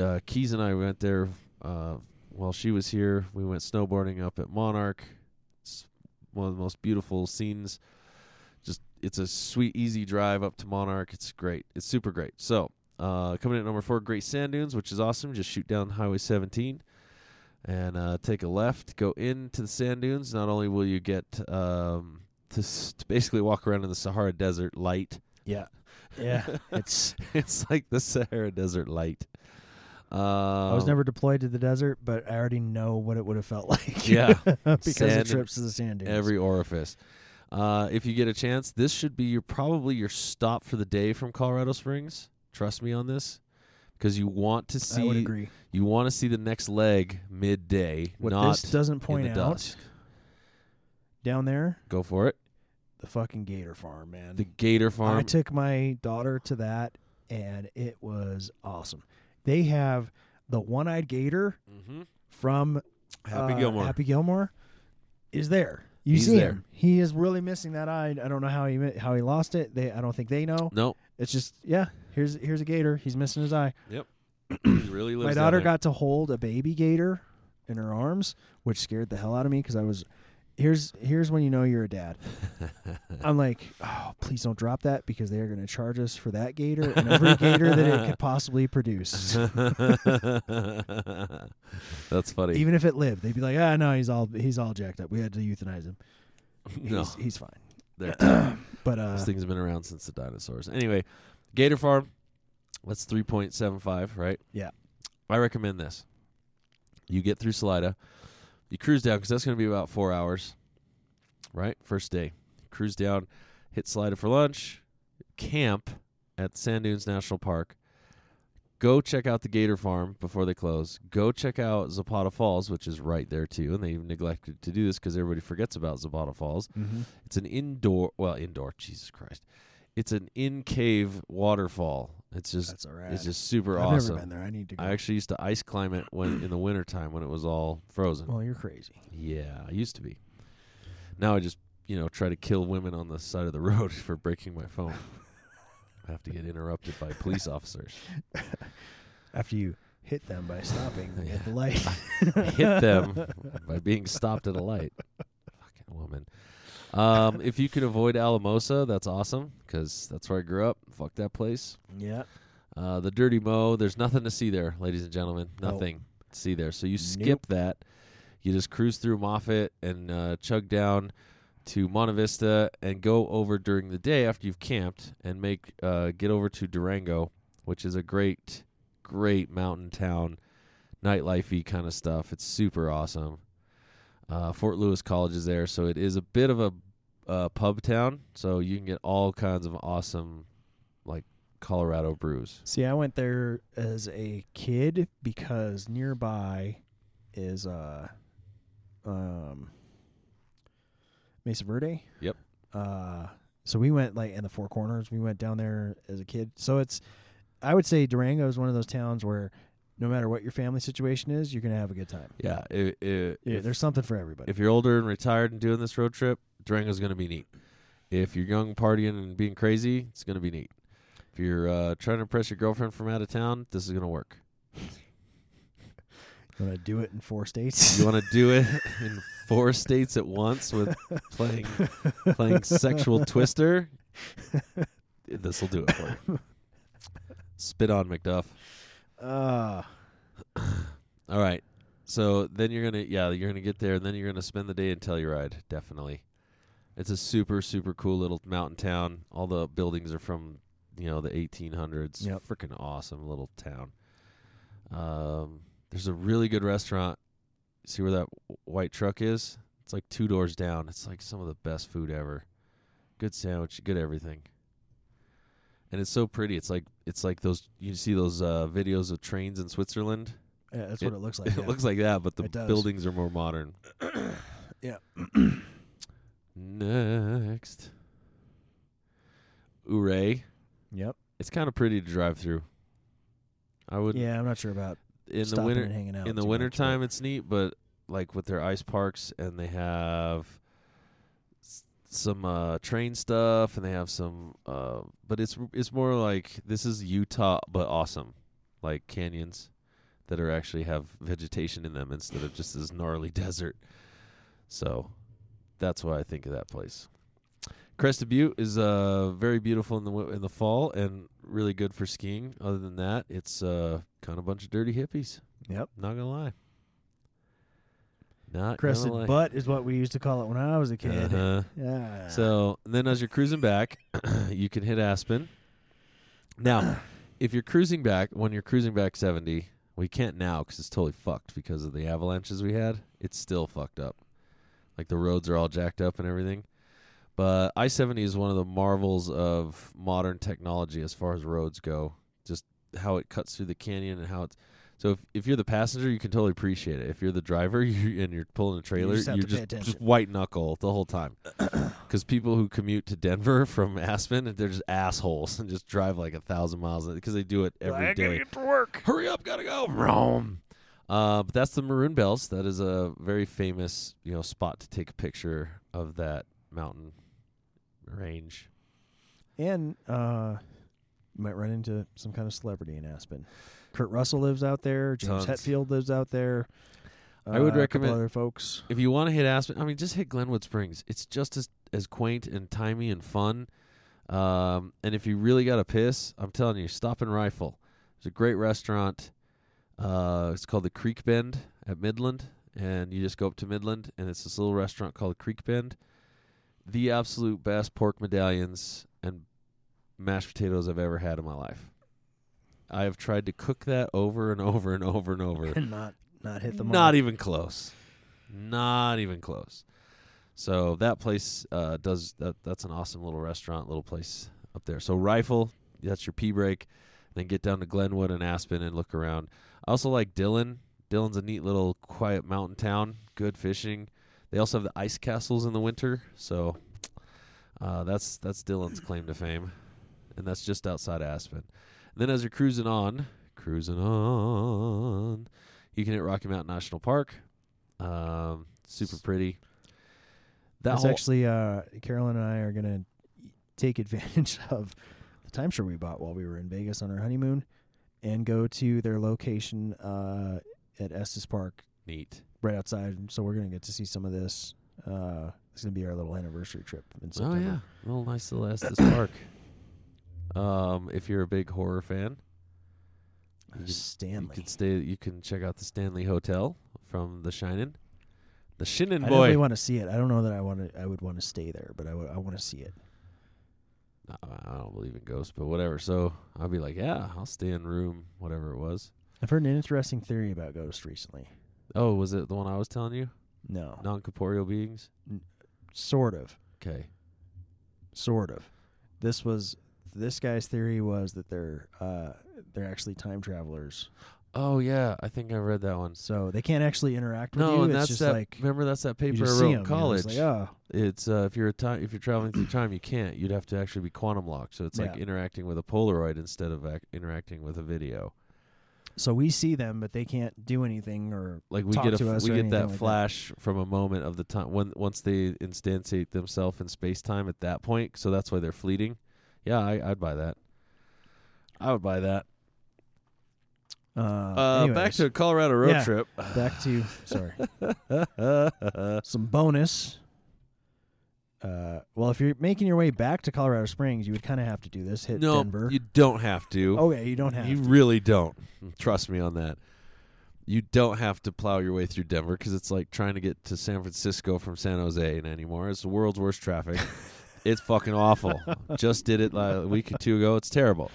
Speaker 5: Uh, Keys and I went there uh, while she was here. We went snowboarding up at Monarch. It's one of the most beautiful scenes. Just it's a sweet, easy drive up to Monarch. It's great. It's super great. So uh, coming in at number four, Great Sand Dunes, which is awesome. Just shoot down Highway 17 and uh, take a left, go into the sand dunes. Not only will you get um, to, s- to basically walk around in the Sahara Desert light.
Speaker 4: Yeah, yeah. It's
Speaker 5: it's like the Sahara Desert light. Um,
Speaker 4: I was never deployed to the desert, but I already know what it would have felt like.
Speaker 5: Yeah,
Speaker 4: because
Speaker 5: Sand
Speaker 4: of trips to the sand dunes.
Speaker 5: Every orifice. Uh, if you get a chance, this should be your probably your stop for the day from Colorado Springs. Trust me on this, because you want to see.
Speaker 4: I would agree.
Speaker 5: You want to see the next leg midday.
Speaker 4: What
Speaker 5: not
Speaker 4: this doesn't
Speaker 5: in
Speaker 4: point
Speaker 5: the
Speaker 4: out
Speaker 5: dusk.
Speaker 4: down there,
Speaker 5: Go for it.
Speaker 4: The fucking gator farm, man.
Speaker 5: The Gator Farm.
Speaker 4: I took my daughter to that, and it was awesome. They have the one-eyed gator
Speaker 5: Mhm.
Speaker 4: from
Speaker 5: Happy
Speaker 4: uh,
Speaker 5: Gilmore.
Speaker 4: Happy Gilmore is there. You
Speaker 5: He's
Speaker 4: see
Speaker 5: there.
Speaker 4: him. He is really missing that eye. I don't know how he how he lost it. They I don't think they know.
Speaker 5: Nope.
Speaker 4: It's just yeah. Here's here's a gator. He's missing his eye.
Speaker 5: Yep. Really
Speaker 4: My daughter got to hold a baby gator in her arms, which scared the hell out of me because I was. Here's here's when you know you're a dad. I'm like, oh, please don't drop that because they are going to charge us for that gator and every gator that it could possibly produce.
Speaker 5: That's funny.
Speaker 4: Even if it lived, they'd be like, ah, no, he's all he's all jacked up. We had to euthanize him.
Speaker 5: no,
Speaker 4: He's, he's fine. But uh,
Speaker 5: this thing's been around since the dinosaurs. Anyway, Gator Farm. That's three point seven five, right?
Speaker 4: Yeah.
Speaker 5: I recommend this. You get through Salida, you cruise down because that's going to be about four hours, right? First day, cruise down, hit Salida for lunch, camp at Sand Dunes National Park. Go check out the Gator Farm before they close. Go check out Zapata Falls, which is right there too. And they even neglected to do this because everybody forgets about Zapata Falls.
Speaker 4: Mhm.
Speaker 5: It's an indoor, well, indoor. Jesus Christ, it's an in cave waterfall. It's just,
Speaker 4: That's all right.
Speaker 5: it's just super
Speaker 4: I've
Speaker 5: awesome.
Speaker 4: never been there. I need to go.
Speaker 5: I actually used to ice climb it when in the wintertime when it was all frozen.
Speaker 4: well, you're crazy.
Speaker 5: Yeah, I used to be. Now I just, you know, try to kill women on the side of the road for breaking my phone. I have to get interrupted by police officers.
Speaker 4: After you hit them by stopping
Speaker 5: Yeah.
Speaker 4: at the light.
Speaker 5: Hit them by being stopped at a light. Fucking woman. Um, if you can avoid Alamosa, that's awesome because that's where I grew up. Fuck that place.
Speaker 4: Yeah.
Speaker 5: Uh, the Dirty Mo, there's nothing to see there, ladies and gentlemen.
Speaker 4: Nope.
Speaker 5: Nothing to see there. So you skip
Speaker 4: Nope.
Speaker 5: that. You just cruise through Moffat and uh, chug down to Monte Vista and go over during the day after you've camped and make uh, get over to Durango, which is a great, great mountain town, nightlifey kind of stuff. It's super awesome. Uh, Fort Lewis College is there, so it is a bit of a uh, pub town. So you can get all kinds of awesome, like Colorado brews.
Speaker 4: See, I went there as a kid because nearby is uh um Mesa Verde.
Speaker 5: Yep.
Speaker 4: Uh so we went like in the four corners. We went down there as a kid. So it's I would say Durango is one of those towns where no matter what your family situation is, you're gonna have a good time.
Speaker 5: Yeah, i i
Speaker 4: Yeah,
Speaker 5: if-
Speaker 4: there's something for everybody.
Speaker 5: If you're older and retired and doing this road trip, Durango's going to be neat. If you're young, partying and being crazy, it's going to be neat. If you're uh, trying to impress your girlfriend from out of town, this is going to work.
Speaker 4: You want to do it in four states?
Speaker 5: You want to do it in four states at once with playing playing sexual twister? This will do it for you. Spit on McDuff.
Speaker 4: Uh
Speaker 5: All right. So then you're gonna yeah you're gonna get there and then you're gonna spend the day in Telluride definitely. It's a super super cool little mountain town. All the buildings are from you know the 1800s.
Speaker 4: Yep.
Speaker 5: Freaking awesome little town. Um, there's a really good restaurant. See where that w- white truck is? It's like two doors down. It's like some of the best food ever. Good sandwich, good everything. And it's so pretty. It's like it's like those you see those uh, videos of trains in Switzerland.
Speaker 4: Yeah, that's what it looks like,
Speaker 5: It
Speaker 4: yeah.
Speaker 5: looks like that, but the buildings are more modern.
Speaker 4: Yeah.
Speaker 5: Next, Ouray.
Speaker 4: Yep.
Speaker 5: It's kind of pretty to drive through. I would.
Speaker 4: Yeah, I'm not sure about
Speaker 5: in the winter.
Speaker 4: and hanging out
Speaker 5: in the
Speaker 4: too
Speaker 5: winter time, it's neat, but like with their ice parks and they have some uh, train stuff and they have some. Uh, but it's it's more like this is Utah, but awesome, like canyons that are actually have vegetation in them instead of just this gnarly desert. So that's why I think of that place. Crested Butte is uh very beautiful in the wi- in the fall and really good for skiing. Other than that, it's uh kind of a bunch of dirty hippies.
Speaker 4: Yep.
Speaker 5: Not gonna lie. Not
Speaker 4: Crested
Speaker 5: gonna
Speaker 4: butt is what we used to call it when I was a kid.
Speaker 5: Uh-huh.
Speaker 4: Yeah.
Speaker 5: So then as you're cruising back, you can hit Aspen. Now, if you're cruising back, when you're cruising back 70, we can't now because it's totally fucked because of the avalanches we had. It's still fucked up. Like the roads are all jacked up and everything. But I 70 is one of the marvels of modern technology as far as roads go. Just how it cuts through the canyon and how it's. So if, if you're the passenger, you can totally appreciate it. If you're the driver you, and you're pulling a trailer,
Speaker 4: just
Speaker 5: you're just, just white knuckle the whole time. Because people who commute to Denver from Aspen, they're just assholes and just drive like a thousand miles because they do it every
Speaker 4: I
Speaker 5: day.
Speaker 4: to work.
Speaker 5: Hurry up, gotta go. Rome. Uh, but that's the Maroon Bells. That is a very famous, you know, spot to take a picture of that mountain range.
Speaker 4: And uh, you might run into some kind of celebrity in Aspen. Kurt Russell lives out there. James
Speaker 5: Tons.
Speaker 4: Hetfield lives out there.
Speaker 5: I would
Speaker 4: Uh,
Speaker 5: recommend
Speaker 4: other folks.
Speaker 5: if you want to hit Aspen. I mean, just hit Glenwood Springs. It's just as as quaint and timey and fun. Um, and if you really got a piss, I'm telling you, stop and rifle. There's a great restaurant. Uh, it's called the Creek Bend at Midland, and you just go up to Midland, and it's this little restaurant called Creek Bend. The absolute best pork medallions and mashed potatoes I've ever had in my life. I have tried to cook that over and over and over and over.
Speaker 4: And not not hit the mark.
Speaker 5: Not even close. Not even close. So that place uh, does that. That's an awesome little restaurant, little place up there. So Rifle, that's your pee break. Then get down to Glenwood and Aspen and look around. I also like Dillon. Dillon's a neat little quiet mountain town. Good fishing. They also have the ice castles in the winter. So uh, that's that's Dillon's claim to fame, and that's just outside Aspen. Then as you're cruising on, cruising on, you can hit Rocky Mountain National Park. Um, super pretty. That
Speaker 4: That's actually uh, Carolyn and I are gonna take advantage of the timeshare we bought while we were in Vegas on our honeymoon, and go to their location uh, at Estes Park,
Speaker 5: neat.
Speaker 4: right outside. So we're gonna get to see some of this. Uh, it's gonna be our little anniversary trip in September.
Speaker 5: Oh yeah, little nice little Estes Park. Um, if you're a big horror fan, you can,
Speaker 4: Stanley.
Speaker 5: you can stay. You can check out the Stanley Hotel from The Shining. The Shinin
Speaker 4: I
Speaker 5: boy.
Speaker 4: definitely want to see it. I don't know that I want to. I would want to stay there, but I want to see it.
Speaker 5: I don't believe in ghosts, but whatever. So I'll be like, yeah, I'll stay in room whatever it was.
Speaker 4: I've heard an interesting theory about ghosts recently.
Speaker 5: Oh, was it the one I was telling you?
Speaker 4: No,
Speaker 5: Non corporeal beings.
Speaker 4: sort of,
Speaker 5: Okay.
Speaker 4: sort of. This was this guy's theory was that they're uh, they're actually time travelers,
Speaker 5: Oh yeah, I think I read that one.
Speaker 4: so they can't actually interact with
Speaker 5: No,
Speaker 4: you.
Speaker 5: and
Speaker 4: it's
Speaker 5: that's that.
Speaker 4: like
Speaker 5: remember, that's that paper I wrote in
Speaker 4: 'em, you know,
Speaker 5: college.
Speaker 4: it's like, oh,
Speaker 5: It's uh, if you're a time if you're traveling through time, you can't. You'd have to actually be quantum locked. So it's like interacting with a Polaroid instead of ac- interacting with a video.
Speaker 4: so we see them, but they can't do anything or
Speaker 5: Like we
Speaker 4: talk
Speaker 5: get a
Speaker 4: to
Speaker 5: f-
Speaker 4: us
Speaker 5: we get that
Speaker 4: like
Speaker 5: flash from a moment of the time when once they instantiate themselves in space time at that point. So that's why they're fleeting. Yeah, I, I'd buy that. I would buy that.
Speaker 4: Uh,
Speaker 5: Uh, back to a Colorado road
Speaker 4: Yeah.
Speaker 5: trip.
Speaker 4: back to sorry. some bonus. Uh, well, if you're making your way back to Colorado Springs, you would kind of have to do this. Hit
Speaker 5: no,
Speaker 4: Denver.
Speaker 5: you don't have to.
Speaker 4: oh yeah, you don't have. To.
Speaker 5: You
Speaker 4: to.
Speaker 5: really don't. Trust me on that. You don't have to plow your way through Denver because it's like trying to get to San Francisco from San Jose anymore. It's the world's worst traffic. it's fucking awful. Just did it like a week or two ago. It's terrible.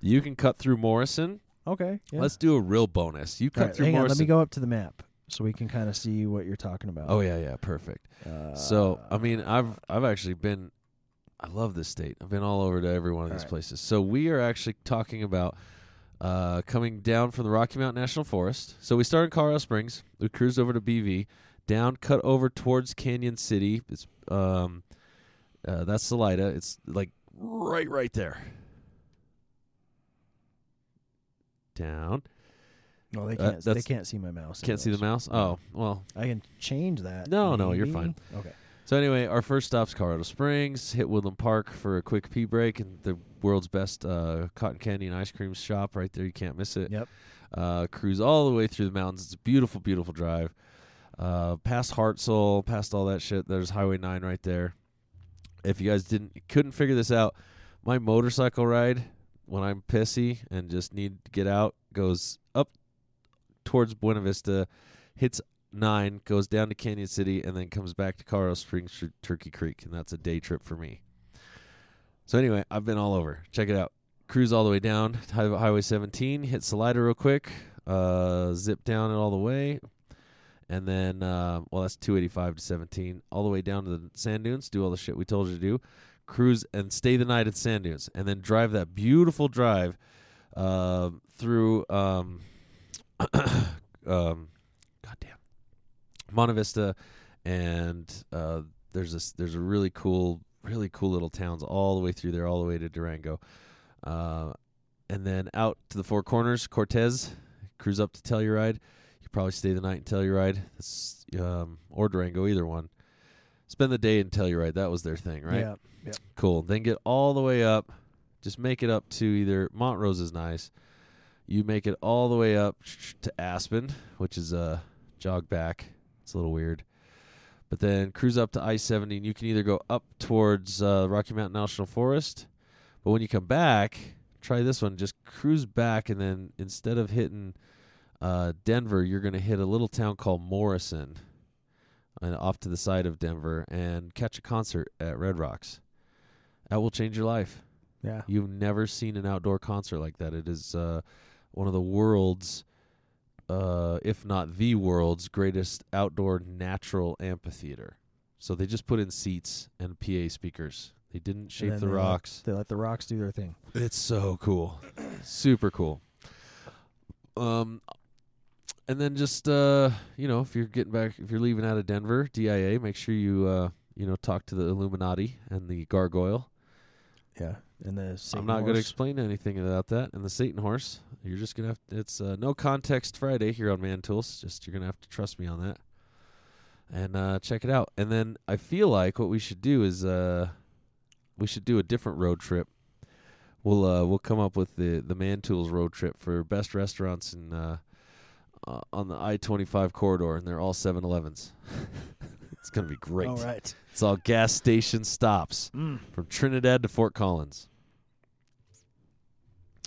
Speaker 5: You can cut through Morrison.
Speaker 4: Okay. Yeah.
Speaker 5: Let's do a real bonus. You cut
Speaker 4: All right,
Speaker 5: through
Speaker 4: hang on.
Speaker 5: Morrison.
Speaker 4: Let me go up to the map so we can kind of see what you're talking about.
Speaker 5: Oh yeah, yeah, perfect.
Speaker 4: Uh,
Speaker 5: So I mean, I've I've actually been. I love this state. I've been all over to every one of
Speaker 4: All
Speaker 5: these
Speaker 4: right.
Speaker 5: places. So we are actually talking about uh, coming down from the Rocky Mountain National Forest. So we started in Colorado Springs. We cruised over to BV, down, cut over towards Cañon City. It's um, uh, that's Salida. It's like right, right there. Down.
Speaker 4: No, they
Speaker 5: uh,
Speaker 4: can't. they can't see my mouse.
Speaker 5: Can't see the mouse. Oh well,
Speaker 4: I can change that.
Speaker 5: No, no, you're fine.
Speaker 4: Okay.
Speaker 5: So anyway, our first stop's Colorado Springs. Hit Woodland Park for a quick pee break, and the world's best uh, cotton candy and ice cream shop right there. You can't miss it.
Speaker 4: Yep.
Speaker 5: Uh, cruise all the way through the mountains. It's a beautiful, beautiful drive. Uh, past Hartsel, past all that shit. There's Highway Nine right there. If you guys didn't couldn't figure this out, my motorcycle ride when I'm pissy and just need to get out goes up towards Buena Vista, hits nine, goes down to Cañon City, and then comes back to Colorado Springs Turkey Creek, and that's a day trip for me. So anyway, I've been all over. Check it out. Cruise all the way down Highway 17, hit Salida real quick, uh, zip down it all the way, and then uh, well, that's 285 to 17, all the way down to the sand dunes. Do all the shit we told you to do. Cruise and stay the night at sand dunes, and then drive that beautiful drive uh, through. Um, um, goddamn, Monte Vista, and uh, there's this there's a really cool, really cool little towns all the way through there, all the way to Durango, uh, and then out to the Four Corners, Cortez, cruise up to Telluride. You probably stay the night in Telluride, That's, um, or Durango, either one. Spend the day in Telluride. That was their thing, right?
Speaker 4: Yeah. Yeah.
Speaker 5: Cool. Then get all the way up. Just make it up to either Montrose is nice. You make it all the way up to Aspen, which is a jog back. It's a little weird. But then cruise up to I 70, and you can either go up towards uh, Rocky Mountain National Forest, but when you come back, try this one. Just cruise back, and then instead of hitting uh, Denver, you're going to hit a little town called Morrison, uh, off to the side of Denver, and catch a concert at Red Rocks. That will change your life.
Speaker 4: Yeah.
Speaker 5: You've never seen an outdoor concert like that. It is uh, one of the world's, uh, if not the world's, greatest outdoor natural amphitheater. So they just put in seats and PA speakers. They didn't shape the
Speaker 4: they let-
Speaker 5: rocks.
Speaker 4: they let the rocks do their thing.
Speaker 5: It's so cool. Super cool. Um and then just uh you know, if you're getting back if you're leaving out of Denver, DIA, make sure you uh you know, talk to the Illuminati and the gargoyle.
Speaker 4: Yeah. And the Satan
Speaker 5: I'm not going to explain anything about that. And the Satan horse, you're just going to have to, it's uh, no context Friday here on Man Tools. Just you're going to have to trust me on that. And uh, check it out. And then I feel like what we should do is uh, we should do a different road trip. We'll uh, we'll come up with the the Man Tools road trip for best restaurants in uh, uh, on the I-25 corridor, and they're all 7-Elevens. it's gonna be great.
Speaker 4: All right.
Speaker 5: It's all gas station stops
Speaker 4: Mm.
Speaker 5: from Trinidad to Fort Collins.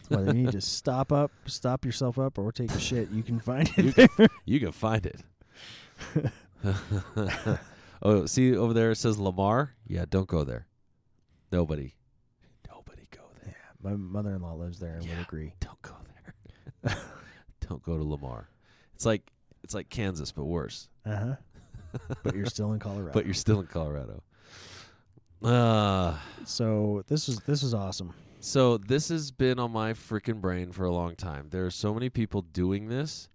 Speaker 4: Whether you need to stop up, stop yourself up, or take a shit, you can find
Speaker 5: You
Speaker 4: it.
Speaker 5: can, you can find it. oh, see over there it says Lamar. Yeah, don't go there. Nobody. Nobody go there.
Speaker 4: Yeah, My mother-in-law lives there and would agree.
Speaker 5: Don't go there. don't go to Lamar. It's like it's like Kansas but worse.
Speaker 4: Uh huh. but you're still in Colorado.
Speaker 5: But you're still in Colorado. Uh
Speaker 4: so this is this is awesome.
Speaker 5: So this has been on my freaking brain for a long time. There are so many people doing this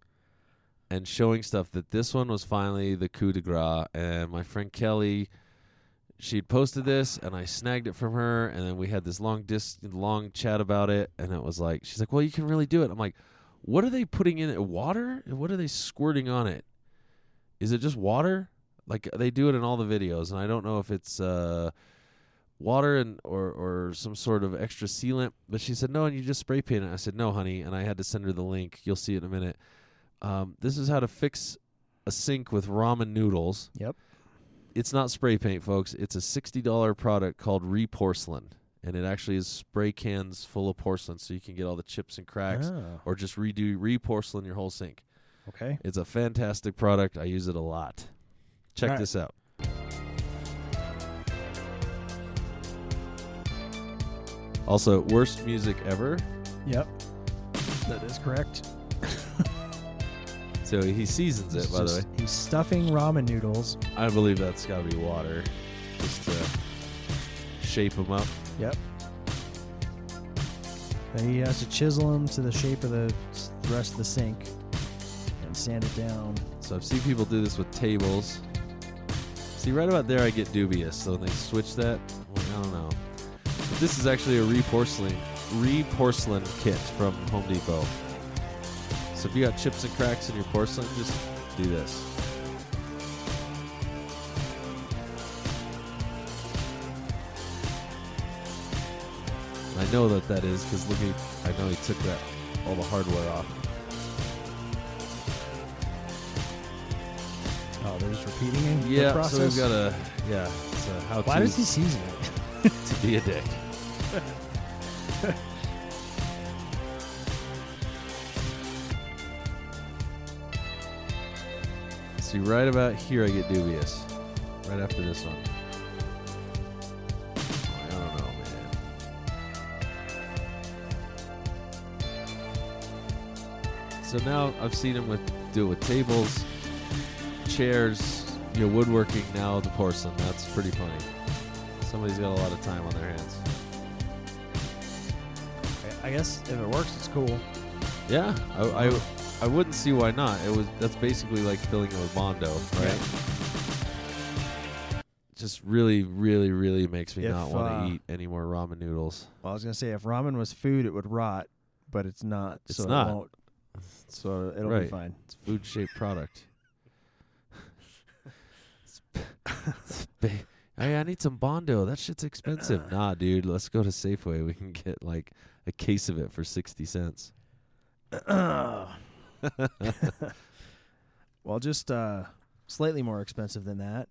Speaker 5: and showing stuff that this one was finally the coup de grace. And my friend Kelly, she'd posted this, and I snagged it from her, and then we had this long dis- long chat about it. And it was like, she's like, "Well, you can really do it." I'm like, "What are they putting in it? Water? What are they squirting on it? Is it just water?" Like they do it in all the videos, and I don't know if it's. uh water and or or some sort of extra sealant. But she said no, and you just spray paint it. I said no, honey, and I had to send her the link. You'll see it in a minute. Um, this is how to fix a sink with ramen noodles.
Speaker 4: Yep.
Speaker 5: It's not spray paint, folks. It's a sixty dollar product called Reporcelain, and it actually is spray cans full of porcelain, so you can get all the chips and cracks,
Speaker 4: Oh.
Speaker 5: or just redo reporcelain your whole sink.
Speaker 4: Okay.
Speaker 5: It's a fantastic product. I use it a lot. Check
Speaker 4: right.
Speaker 5: this out. Also, worst music ever.
Speaker 4: Yep. That is correct.
Speaker 5: So he seasons it, by
Speaker 4: is
Speaker 5: the way.
Speaker 4: He's stuffing ramen noodles.
Speaker 5: I believe that's got to be water, just to shape them up.
Speaker 4: Yep. He has to chisel them to the shape of the rest of the sink and sand it down.
Speaker 5: So I've seen people do this with tables. See, right about there, I get dubious. So they switch that, I don't know. But this is actually a re-porcelain, re-porcelain kit from Home Depot. So if you got chips and cracks in your porcelain, just do this. Know that that is because look, at I know he took that all the hardware off.
Speaker 4: Oh, they're just repeating it.
Speaker 5: Yeah, so we've got a yeah. It's a how
Speaker 4: Why does he season it?
Speaker 5: to be a dick. See, right about here, I get dubious. Right after this one. So now I've seen him with do it with tables, chairs, you know, woodworking. Now the porcelain. That's pretty funny. Somebody's got a lot of time on their hands.
Speaker 4: I guess if it works, it's cool.
Speaker 5: Yeah, I, I, I wouldn't see why not. It was that's basically like filling it with bondo, right? Yeah. Just really, really, really makes me
Speaker 4: If,
Speaker 5: not want to
Speaker 4: uh,
Speaker 5: eat any more ramen noodles.
Speaker 4: Well, I was gonna say if ramen was food, it would rot, but it's not.
Speaker 5: It's
Speaker 4: so
Speaker 5: not.
Speaker 4: It won't, so it'll
Speaker 5: right.
Speaker 4: be fine.
Speaker 5: It's food shaped product. It's it's ba- Hey, I need some Bondo. That shit's expensive. nah, dude. Let's go to Safeway. We can get like a case of it for sixty cents.
Speaker 4: well, just uh, slightly more expensive than that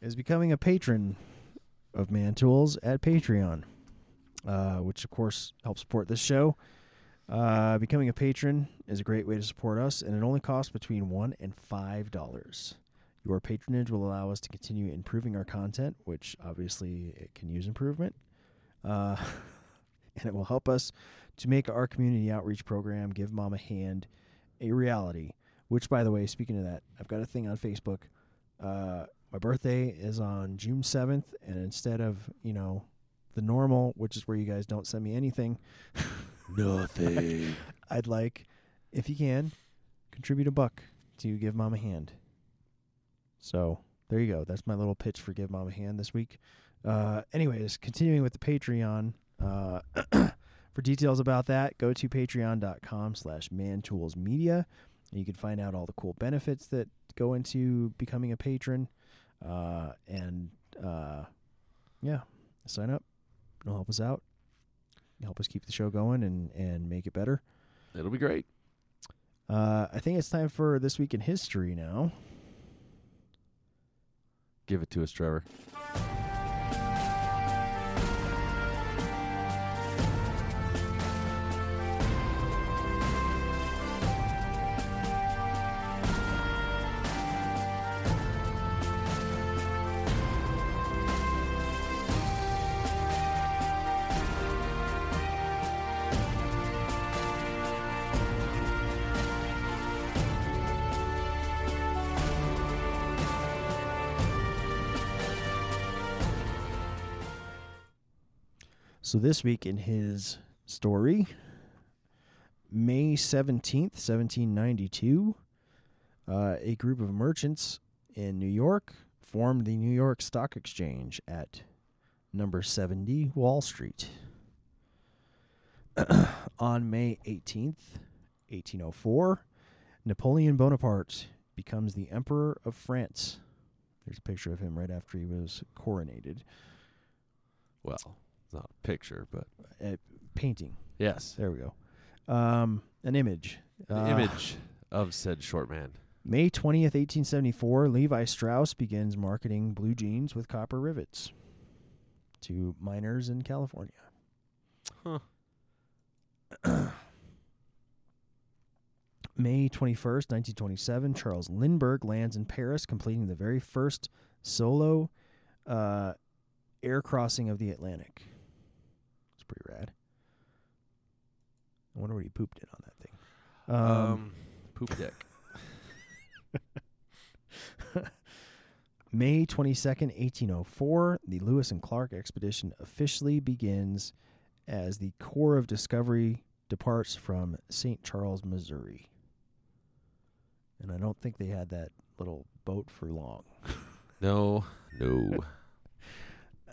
Speaker 4: is becoming a patron of Man Tools at Patreon, uh, which of course helps support this show. Uh, becoming a patron is a great way to support us, and it only costs between one and five dollars. Your patronage will allow us to continue improving our content, which obviously it can use improvement, uh, and it will help us to make our community outreach program, Give Mom a Hand, a reality. Which, by the way, speaking of that, I've got a thing on Facebook. Uh, my birthday is on June 7th, and instead of, you know, the normal, which is where you guys don't send me anything,
Speaker 5: Nothing.
Speaker 4: I'd like, if you can, contribute a buck to Give Mom a Hand. So there you go. That's my little pitch for Give Mom a Hand this week. Uh, anyways, continuing with the Patreon. Uh, for details about that, go to patreon.com slash mantoolsmedia. You can find out all the cool benefits that go into becoming a patron. Uh, and uh, yeah, sign up. It'll help us out. Help us keep the show going and, and make it better.
Speaker 5: It'll be great.
Speaker 4: Uh, I think it's time for this week in history now.
Speaker 5: Give it to us, Trevor.
Speaker 4: So this week in his story, May 17th, 1792, uh, a group of merchants in New York formed the New York Stock Exchange at number 70 Wall Street. On May 18th, 1804, Napoleon Bonaparte becomes the Emperor of France. There's a picture of him right after he was coronated.
Speaker 5: Well, not a picture, but
Speaker 4: A painting.
Speaker 5: yes,
Speaker 4: There we go. Um, an image.
Speaker 5: an
Speaker 4: Uh,
Speaker 5: image of said short man.
Speaker 4: May 20th, 1874, Levi Strauss begins marketing blue jeans with copper rivets to miners in California.
Speaker 5: Huh.
Speaker 4: May 21st, 1927, Charles Lindbergh lands in Paris, completing the very first solo uh, air crossing of the Atlantic. It's pretty rad. I wonder what he pooped in on that thing.
Speaker 5: Um,
Speaker 4: Um,
Speaker 5: poop deck.
Speaker 4: May 22nd, 1804, the Lewis and Clark expedition officially begins as the Corps of Discovery departs from St. Charles, Missouri. And I don't think they had that little boat for long.
Speaker 5: No, no.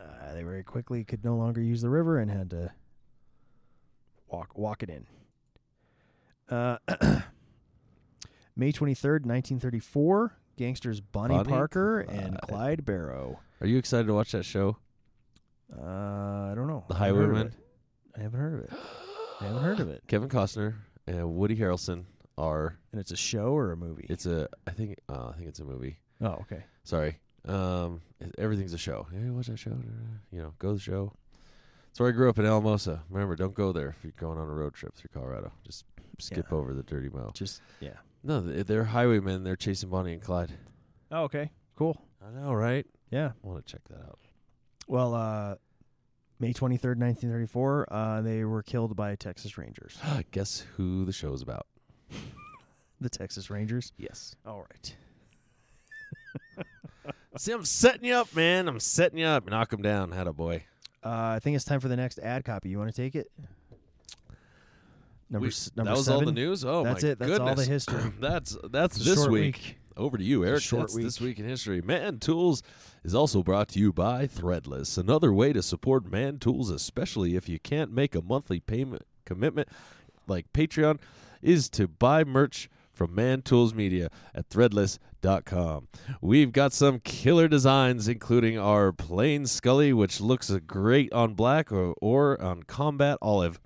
Speaker 4: Uh, they very quickly could no longer use the river and had to walk walk it in. Uh, May 23rd, 1934, gangsters Bonnie,
Speaker 5: Bonnie
Speaker 4: Parker and
Speaker 5: Clyde.
Speaker 4: Clyde Barrow.
Speaker 5: Are you excited to watch that show?
Speaker 4: Uh, I don't know.
Speaker 5: The
Speaker 4: I haven't heard of
Speaker 5: Highwaymen?
Speaker 4: I haven't heard of it. I haven't heard of it.
Speaker 5: Kevin Costner and Woody Harrelson are.
Speaker 4: And it's a show or a movie?
Speaker 5: It's a. I think. Uh, I think it's a movie.
Speaker 4: oh, okay.
Speaker 5: Sorry. Um, everything's a show. Hey, watch that show. You know, go to the show. That's where I grew up in Alamosa. Remember, don't go there if you're going on a road trip through Colorado. Just skip
Speaker 4: Yeah.
Speaker 5: over the dirty mo.
Speaker 4: Just yeah.
Speaker 5: No, they- they're highwaymen. They're chasing Bonnie and Clyde.
Speaker 4: Oh, okay. Cool.
Speaker 5: I know, right?
Speaker 4: Yeah.
Speaker 5: I want to check that out.
Speaker 4: Well, uh, May 23rd, 1934, uh, they were killed by Texas Rangers.
Speaker 5: Guess who the show is about?
Speaker 4: The Texas Rangers.
Speaker 5: Yes.
Speaker 4: All right.
Speaker 5: See, I'm setting you up, man. I'm setting you up. Knock him down. Had a boy.
Speaker 4: Uh, I think it's time for the next ad copy. You want to take it? Number,
Speaker 5: We-
Speaker 4: number
Speaker 5: that was
Speaker 4: seven.
Speaker 5: all the news. Oh,
Speaker 4: That's
Speaker 5: my
Speaker 4: it. That's all the
Speaker 5: goodness.
Speaker 4: history.
Speaker 5: that's that's this week.
Speaker 4: week.
Speaker 5: Over to you, Eric.
Speaker 4: short
Speaker 5: That's this
Speaker 4: week.
Speaker 5: week in history. Man Tools is also brought to you by Threadless. Another way to support Man Tools, especially if you can't make a monthly payment commitment like Patreon, is to buy merch from Man Tools Media at threadless.com. We've got some killer designs, including our plain Scully, which looks great on black or, or on combat olive.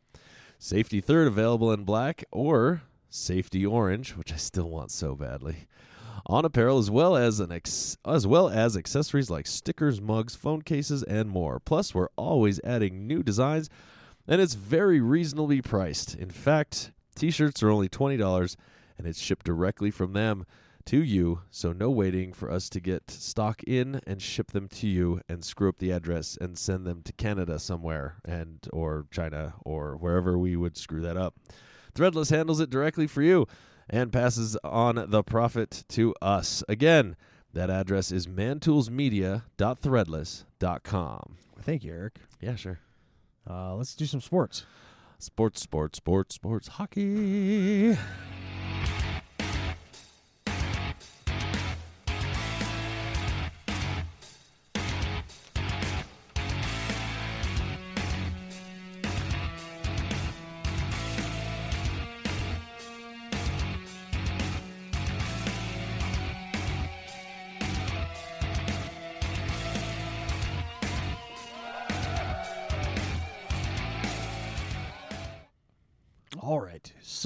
Speaker 5: Safety third available in black or safety orange, which I still want so badly. On apparel as well as an ex- as well as accessories like stickers, mugs, phone cases, and more. Plus, we're always adding new designs, and it's very reasonably priced. In fact, t-shirts are only twenty dollars, and it's shipped directly from them to you. So no waiting for us to get stock in and ship them to you and screw up the address and send them to Canada somewhere and or China or wherever we would screw that up. Threadless handles it directly for you and passes on the profit to us. Again, that address is mantoolsmedia.threadless.com.
Speaker 4: Thank you, Eric.
Speaker 5: Yeah, sure.
Speaker 4: Uh, let's do some sports.
Speaker 5: Sports, sports, sports, sports, hockey.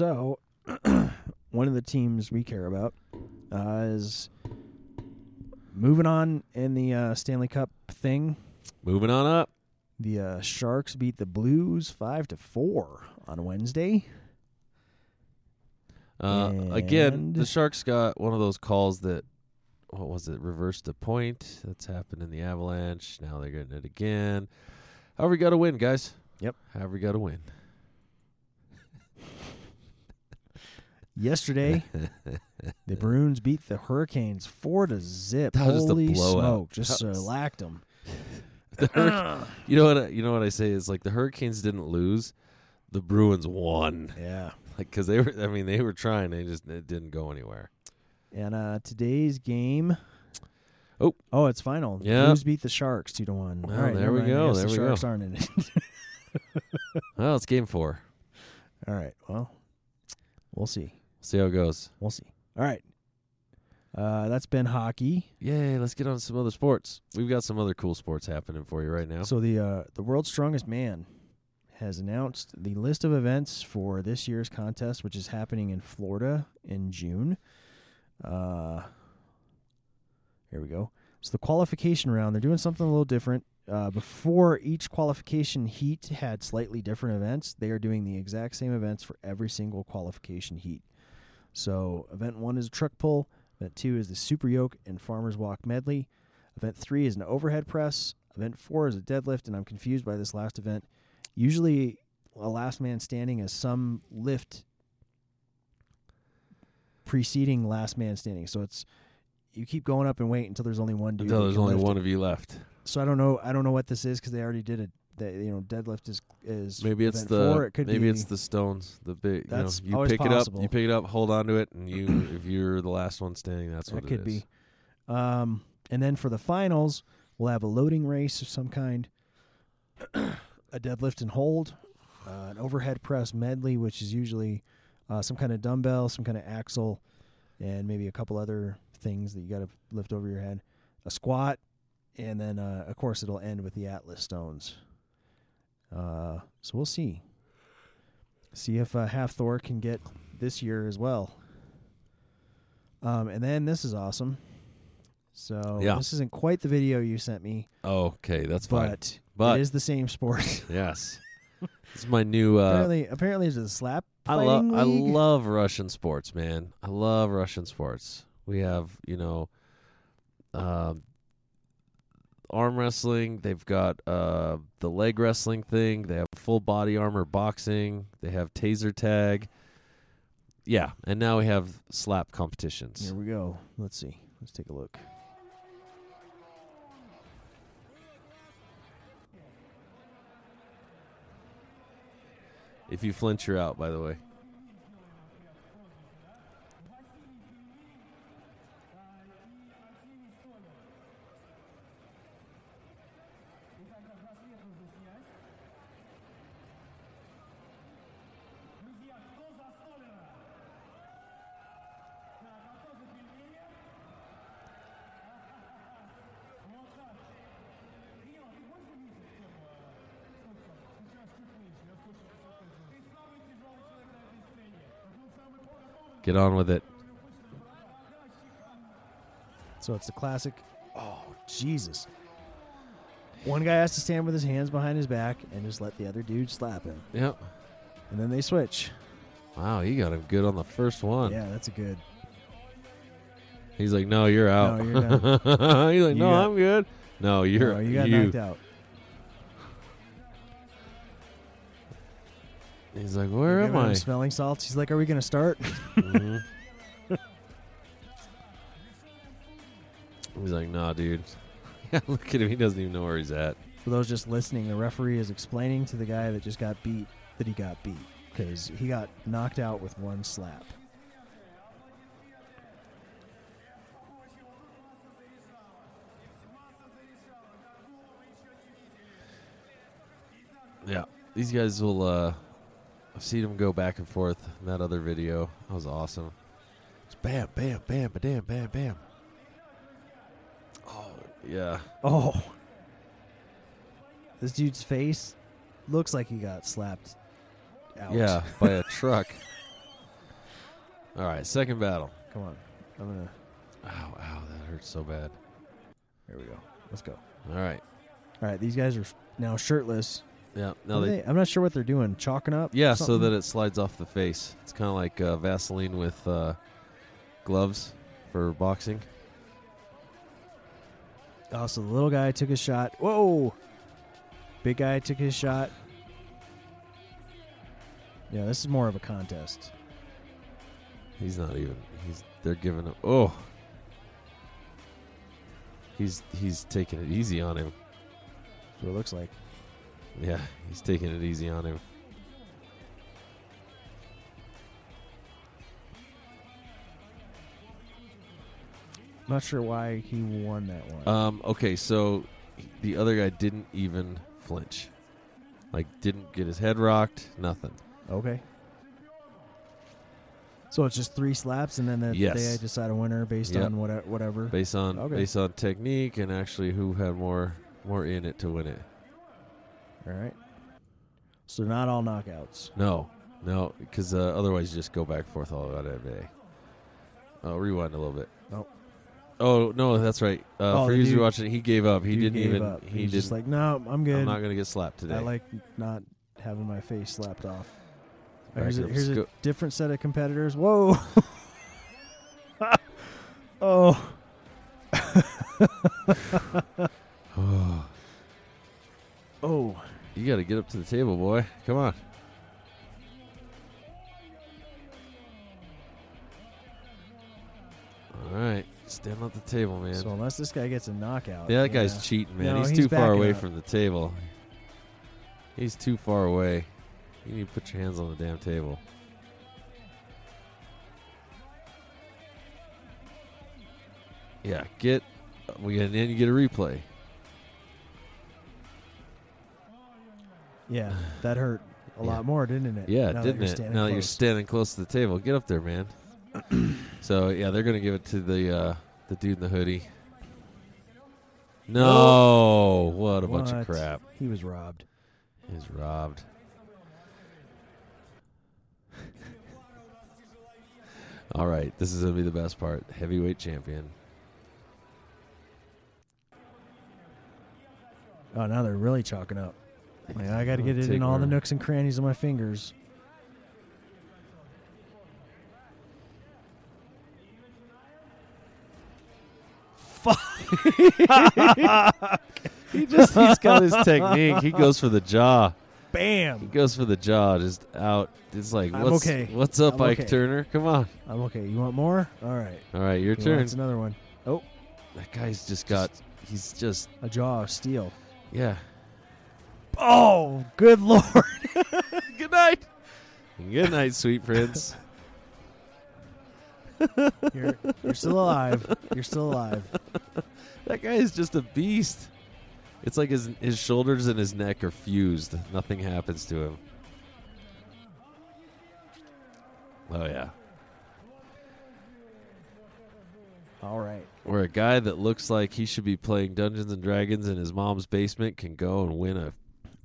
Speaker 4: So, one of the teams we care about uh, is moving on in the uh, Stanley Cup thing.
Speaker 5: Moving on up.
Speaker 4: The uh, Sharks beat the Blues five to four on Wednesday.
Speaker 5: Uh, again, the Sharks got one of those calls that, what was it, reversed a point. That's happened in the Avalanche. Now they're getting it again. However, we got to win, guys.
Speaker 4: Yep.
Speaker 5: However, we got to win.
Speaker 4: Yesterday, the Bruins beat the Hurricanes four to zip.
Speaker 5: That was just a blowout.
Speaker 4: smoke! Just
Speaker 5: was-
Speaker 4: shellacked them.
Speaker 5: the Hurric- you know what? I, you know what I say is like the Hurricanes didn't lose, the Bruins won.
Speaker 4: Yeah.
Speaker 5: Like because they were. I mean, they were trying. They just it didn't go anywhere.
Speaker 4: And uh, today's game.
Speaker 5: Oh,
Speaker 4: oh, it's final.
Speaker 5: Yeah.
Speaker 4: Blues beat the Sharks two to one.
Speaker 5: Well,
Speaker 4: All right,
Speaker 5: there we
Speaker 4: mind.
Speaker 5: Go, there
Speaker 4: the
Speaker 5: we go.
Speaker 4: Sharks aren't in it.
Speaker 5: Well, it's game four.
Speaker 4: All right. Well, we'll see.
Speaker 5: See how it goes.
Speaker 4: We'll see. All right. Uh, that's been hockey.
Speaker 5: Yay! Let's get on to some other sports. We've got some other cool sports happening for you right now.
Speaker 4: So the uh, the world's strongest man has announced the list of events for this year's contest, which is happening in Florida in June. Uh, here we go. So the qualification round, they're doing something a little different. Uh, before each qualification heat had slightly different events, they are doing the exact same events for every single qualification heat. So event one is a truck pull. Event two is the super yoke and farmers walk medley. Event three is an overhead press. Event four is a deadlift, and I'm confused by this last event. Usually, a last man standing is some lift preceding last man standing. So it's you keep going up and wait until there's only one dude.
Speaker 5: Until there's only one
Speaker 4: it.
Speaker 5: of you left.
Speaker 4: So I don't know. I don't know what this is because they already did it. That you know, deadlift is is
Speaker 5: Maybe it's the
Speaker 4: four. It could
Speaker 5: maybe
Speaker 4: be
Speaker 5: it's the stones. The big. You, know, you pick it up. You pick it up. Hold on to it, and you if you're the last one standing, that's what
Speaker 4: that could
Speaker 5: is.
Speaker 4: be. Um, and then for the finals, we'll have a loading race of some kind, a deadlift and hold, uh, an overhead press medley, which is usually uh, some kind of dumbbell, some kind of axle, and maybe a couple other things that you got to lift over your head, a squat, and then uh, of course it'll end with the Atlas stones. Uh, so we'll see. See if uh, Hafthor can get this year as well. Um, and then this is awesome. So
Speaker 5: Yeah.
Speaker 4: this isn't quite the video you sent me,
Speaker 5: okay, that's fine.
Speaker 4: but,
Speaker 5: But
Speaker 4: it is the same sport.
Speaker 5: yes, this is my new. Uh,
Speaker 4: apparently, apparently it's a slap.
Speaker 5: I love I love Russian sports, man. I love Russian sports. We have, you know, um, arm wrestling. They've got uh, the leg wrestling thing. They have full body armor boxing. They have taser tag. Yeah, and now we have slap competitions.
Speaker 4: Here we go. Let's see. Let's take a look.
Speaker 5: If you flinch, you're out. By the way. Get on with it.
Speaker 4: So it's the classic. Oh Jesus! One guy has to stand with his hands behind his back and just let the other dude slap him,
Speaker 5: Yep.
Speaker 4: and then they switch.
Speaker 5: Wow, you got him good on the first one.
Speaker 4: Yeah, that's a good.
Speaker 5: He's like, no, you're out.
Speaker 4: No, you're.
Speaker 5: He's like,
Speaker 4: You
Speaker 5: no,
Speaker 4: got-
Speaker 5: I'm good. No, you're
Speaker 4: No, you got
Speaker 5: you.
Speaker 4: knocked out.
Speaker 5: He's like, where am
Speaker 4: Giving him
Speaker 5: I?
Speaker 4: Smelling salts. He's like, "Are we going to start?"
Speaker 5: Mhm. He's like, nah, dude. Yeah, look at him. He doesn't even know where he's at.
Speaker 4: For those just listening, the referee is explaining to the guy that just got beat that he got beat because he got knocked out with one slap.
Speaker 5: Yeah, these guys will. uh I've seen him go back and forth in that other video. That was awesome. It's bam, bam, bam, bam, bam, bam. Oh yeah.
Speaker 4: Oh, this dude's face looks like he got slapped out.
Speaker 5: Yeah, by a truck. All right, second battle.
Speaker 4: Come on, I'm gonna.
Speaker 5: Ow, ow, that hurts so bad.
Speaker 4: Here we go. Let's go.
Speaker 5: All right.
Speaker 4: All right, these guys are now shirtless.
Speaker 5: Yeah.
Speaker 4: What
Speaker 5: Now
Speaker 4: are
Speaker 5: they,
Speaker 4: they- I'm not sure what they're doing. Chalking up.
Speaker 5: yeah, so
Speaker 4: something?
Speaker 5: that it slides off the face. It's kind of like uh, Vaseline with uh, gloves for boxing.
Speaker 4: Oh, so the little guy took a shot. Whoa! Big guy took his shot. Yeah, this is more of a contest.
Speaker 5: He's not even. He's. They're giving him. Oh. He's he's taking it easy on him.
Speaker 4: That's what it looks like.
Speaker 5: Yeah, he's taking it easy on him.
Speaker 4: Not sure why he won that one.
Speaker 5: Um, okay, so the other guy didn't even flinch. Like, didn't get his head rocked, nothing.
Speaker 4: okay. So it's just three slaps, and then the,
Speaker 5: Yes.
Speaker 4: they decide a winner based
Speaker 5: Yep.
Speaker 4: on what, whatever.
Speaker 5: Based on
Speaker 4: Okay.
Speaker 5: based on technique and actually who had more more in it to win it.
Speaker 4: All right. So not all knockouts.
Speaker 5: No, no, because uh, otherwise you just go back and forth all about every day. Oh, rewind a little bit.
Speaker 4: Nope.
Speaker 5: Oh no, that's right. Uh,
Speaker 4: Oh,
Speaker 5: for you watching he gave up. He didn't even.
Speaker 4: up.
Speaker 5: He
Speaker 4: He's just like, no, I'm good.
Speaker 5: I'm not gonna get slapped today.
Speaker 4: I like not having my face slapped off.
Speaker 5: Back
Speaker 4: here's a, here's a different set of competitors. Whoa. oh. oh.
Speaker 5: You got to get up to the table, boy. Come on. All right, stand at the table, man.
Speaker 4: So unless this guy gets a knockout.
Speaker 5: yeah, that guy's cheating, man.
Speaker 4: No,
Speaker 5: he's,
Speaker 4: he's
Speaker 5: too far away
Speaker 4: up.
Speaker 5: from the table. He's too far away. You need to put your hands on the damn table. Yeah, get. We and then you get a replay.
Speaker 4: Yeah, that hurt a lot more, didn't it?
Speaker 5: Yeah,
Speaker 4: now
Speaker 5: didn't it? Now that you're standing close to the table, get up there, man. so yeah, they're gonna give it to the uh, the dude in the hoodie. No, what a bunch of crap.
Speaker 4: He was robbed.
Speaker 5: He's robbed. All right, this is gonna be the best part. Heavyweight champion.
Speaker 4: Oh, now they're really chalking up. Like, I got to get it in all the nooks and crannies of my fingers. Fuck.
Speaker 5: He just he's got his technique. He goes for the jaw.
Speaker 4: Bam.
Speaker 5: He goes for the jaw, just out. It's like
Speaker 4: I'm
Speaker 5: what's
Speaker 4: okay.
Speaker 5: what's up,
Speaker 4: I'm
Speaker 5: Ike
Speaker 4: okay.
Speaker 5: Turner? Come on.
Speaker 4: I'm okay. You want more? All right.
Speaker 5: All right, your turn.
Speaker 4: wants another one. Oh,
Speaker 5: That guy's just got. He's just
Speaker 4: a jaw of steel.
Speaker 5: yeah.
Speaker 4: Oh, good lord!
Speaker 5: Good night. Good night, sweet prince.
Speaker 4: you're, you're still alive. You're still alive.
Speaker 5: that guy is just a beast. It's like his his shoulders and his neck are fused. Nothing happens to him. Oh yeah.
Speaker 4: All right.
Speaker 5: Where a guy that looks like he should be playing Dungeons and Dragons in his mom's basement can go and win a a,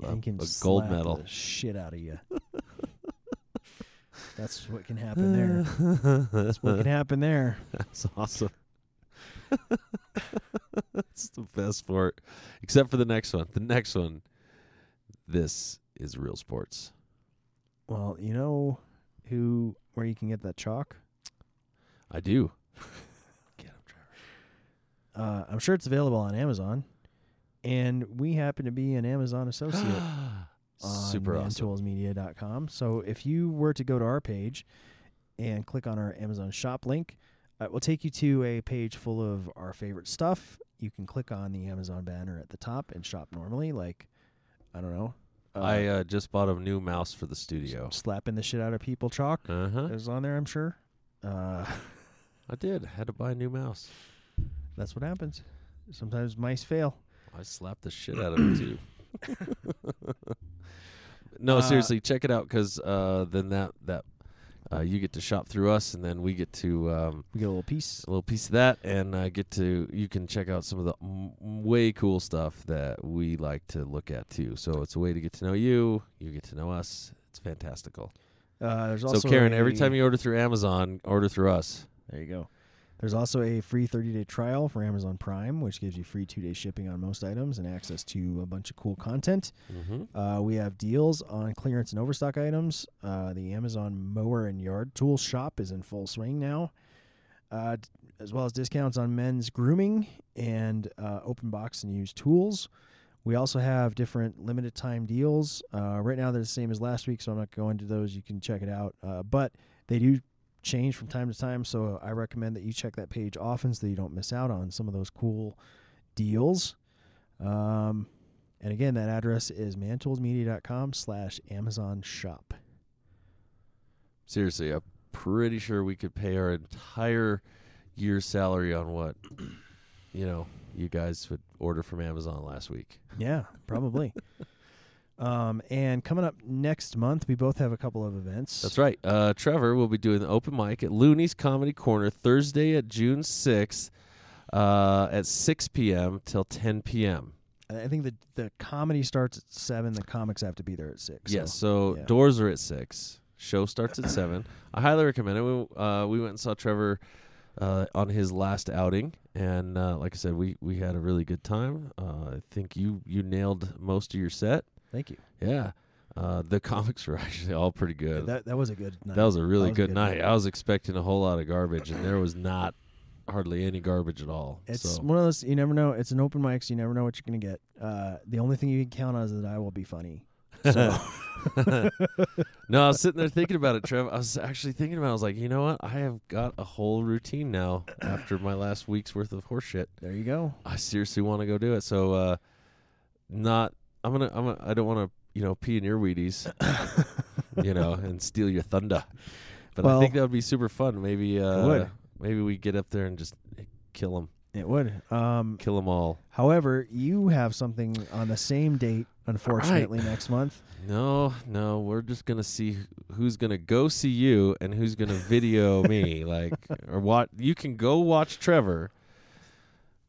Speaker 4: And can
Speaker 5: a gold medal.
Speaker 4: shit out of you. That's what can happen there. That's what can happen there.
Speaker 5: That's awesome. It's the best sport, except for the next one. The next one, this is real sports.
Speaker 4: Well, you know who where you can get that chalk?
Speaker 5: I do.
Speaker 4: Uh, I'm sure it's available on Amazon, and we happen to be an Amazon associate on
Speaker 5: Super awesome.
Speaker 4: mantoolsmedia.com. So if you were to go to our page and click on our Amazon shop link, uh, it will take you to a page full of our favorite stuff. You can click on the Amazon banner at the top and shop normally, like I don't know.
Speaker 5: I uh, just bought a new mouse for the studio.
Speaker 4: slapping the shit out of people chalk
Speaker 5: Uh huh.
Speaker 4: is on there. I'm sure. Uh,
Speaker 5: I did. Had to buy a new mouse.
Speaker 4: that's what happens. Sometimes mice fail.
Speaker 5: I slapped the shit out of him too. no,
Speaker 4: Uh,
Speaker 5: seriously, check it out because uh, then that that uh, you get to shop through us, and then we get to um,
Speaker 4: We get a little piece.
Speaker 5: a little piece of that, and uh, get to you can check out some of the m- way cool stuff that we like to look at too. So it's a way to get to know you. You get to know us. It's fantastical.
Speaker 4: Uh, there's also
Speaker 5: So Karen, every time you order through Amazon, order through us.
Speaker 4: There you go. There's also a free 30 day trial for Amazon Prime, which gives you free two day shipping on most items and access to a bunch of cool content.
Speaker 5: Mm-hmm.
Speaker 4: Uh, we have deals on clearance and overstock items. Uh, the Amazon Mower and Yard Tool shop is in full swing now, uh, d- as well as discounts on men's grooming and uh, open box and used tools. We also have different limited time deals. Uh, right now, they're the same as last week, so I'm not going to go into those. You can check it out. Uh, but they do change from time to time, so I recommend that you check that page often so that you don't miss out on some of those cool deals. Um, And again, that address is mantoolsmedia.com slash Amazon shop.
Speaker 5: Seriously, I'm pretty sure we could pay our entire year's salary on what you know you guys would order from Amazon last week.
Speaker 4: Yeah, probably. um, and coming up next month, we both have a couple of events.
Speaker 5: That's right. Uh, Trevor will be doing the open mic at Loonees Comedy Corner Thursday at June 6th uh, at 6 p.m. till 10 p.m.
Speaker 4: I think the the comedy starts at seven. The comics have to be there at six.
Speaker 5: Yes, so
Speaker 4: yeah.
Speaker 5: doors are at 6. Show starts at 7. I highly recommend it. We, uh, we went and saw Trevor uh, on his last outing. And uh, like I said, we, we had a really good time. Uh, I think you, you nailed most of your set.
Speaker 4: Thank you.
Speaker 5: Yeah. Uh, the comics were actually all pretty good.
Speaker 4: That that was a good night.
Speaker 5: That was a really
Speaker 4: was a
Speaker 5: good,
Speaker 4: good
Speaker 5: night.
Speaker 4: night.
Speaker 5: I was expecting a whole lot of garbage, and there was not hardly any garbage at all.
Speaker 4: It's
Speaker 5: so.
Speaker 4: one of those you never know. It's an open mic, so you never know what you're gonna get. Uh, the only thing you can count on is that I will be funny. So
Speaker 5: no, I was sitting there thinking about it, Trev. I was actually thinking about. it. I was like, you know what? I have got a whole routine now after my last week's worth of horseshit.
Speaker 4: there you go.
Speaker 5: I seriously want to go do it. So, uh, not. I'm gonna. I'm. Gonna, I don't want to. You know, pee in your Wheaties. you know, and steal your thunder. But I think that would be super fun. Maybe. Uh,
Speaker 4: would.
Speaker 5: Maybe we get up there and just kill them.
Speaker 4: It would. Um,
Speaker 5: Kill them all.
Speaker 4: however, you have something on the same date, unfortunately, next month.
Speaker 5: No, no, we're just gonna see wh- who's gonna go see you and who's gonna video me. Like, or what? You can go watch Trevor,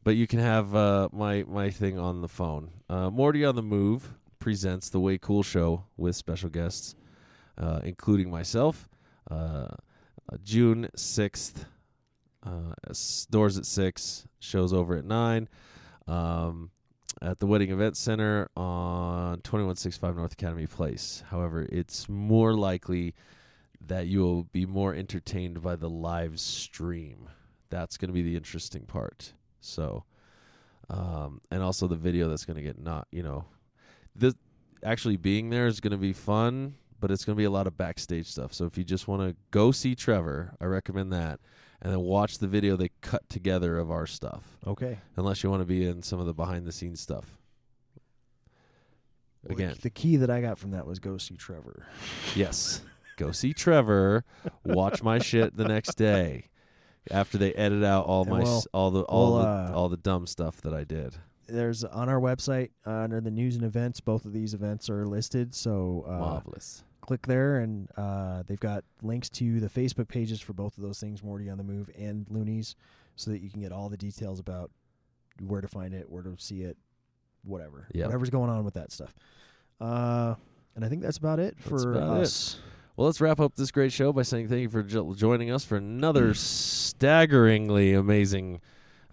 Speaker 5: but you can have uh, my my thing on the phone. Uh, Morty on the Move presents the Way Cool Show with special guests, uh, including myself. Uh, uh, June sixth. Uh, doors at six. Shows over at nine. Um, at the Wedding Event Center on 2165 North Academy Place. However, it's more likely that you will be more entertained by the live stream. That's going to be the interesting part. So, um, and also the video that's going to get not, you know, this actually being there is going to be fun, but it's going to be a lot of backstage stuff. So if you just want to go see Trevor, I recommend that. And then watch the video they cut together of our stuff
Speaker 4: Okay.
Speaker 5: unless you want to be in some of the behind the scenes stuff.
Speaker 4: Well,
Speaker 5: Again,
Speaker 4: the key that I got from that was go see Trevor.
Speaker 5: yes, go see Trevor. Watch my shit the next day after they edit out all
Speaker 4: And
Speaker 5: my
Speaker 4: we'll-
Speaker 5: all the all
Speaker 4: we'll,
Speaker 5: the
Speaker 4: uh,
Speaker 5: all the dumb stuff that I did.
Speaker 4: There's on our website uh, under the news and events. Both of these events are listed. So uh,
Speaker 5: Marvelous.
Speaker 4: click there, and uh, they've got links to the Facebook pages for both of those things, Morty on the Move and Loonees, so that you can get all the details about where to find it, where to see it, whatever,
Speaker 5: Yep.
Speaker 4: whatever's going on with that stuff. Uh, and I think that's about it
Speaker 5: That's
Speaker 4: for
Speaker 5: about it. Well, let's wrap up this great show by saying thank you for jo- joining us for another staggeringly amazing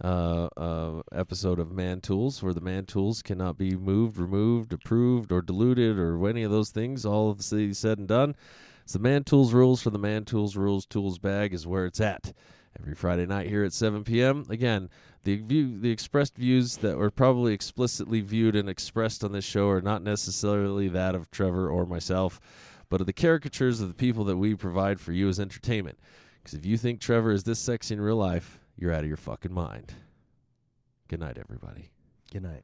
Speaker 5: uh, uh, episode of Man Tools, where the Man Tools cannot be moved, removed, approved, or diluted, or any of those things. All of the said and done. It's the Man Tools rules for the Man Tools rules tools bag is where it's at. Every Friday night here at 7 p.m. Again, the view, the expressed views that were probably explicitly viewed and expressed on this show are not necessarily that of Trevor or myself but are the caricatures of the people that we provide for you as entertainment. Because if you think Trevor is this sexy in real life, you're out of your fucking mind. Good night, everybody.
Speaker 4: Good night.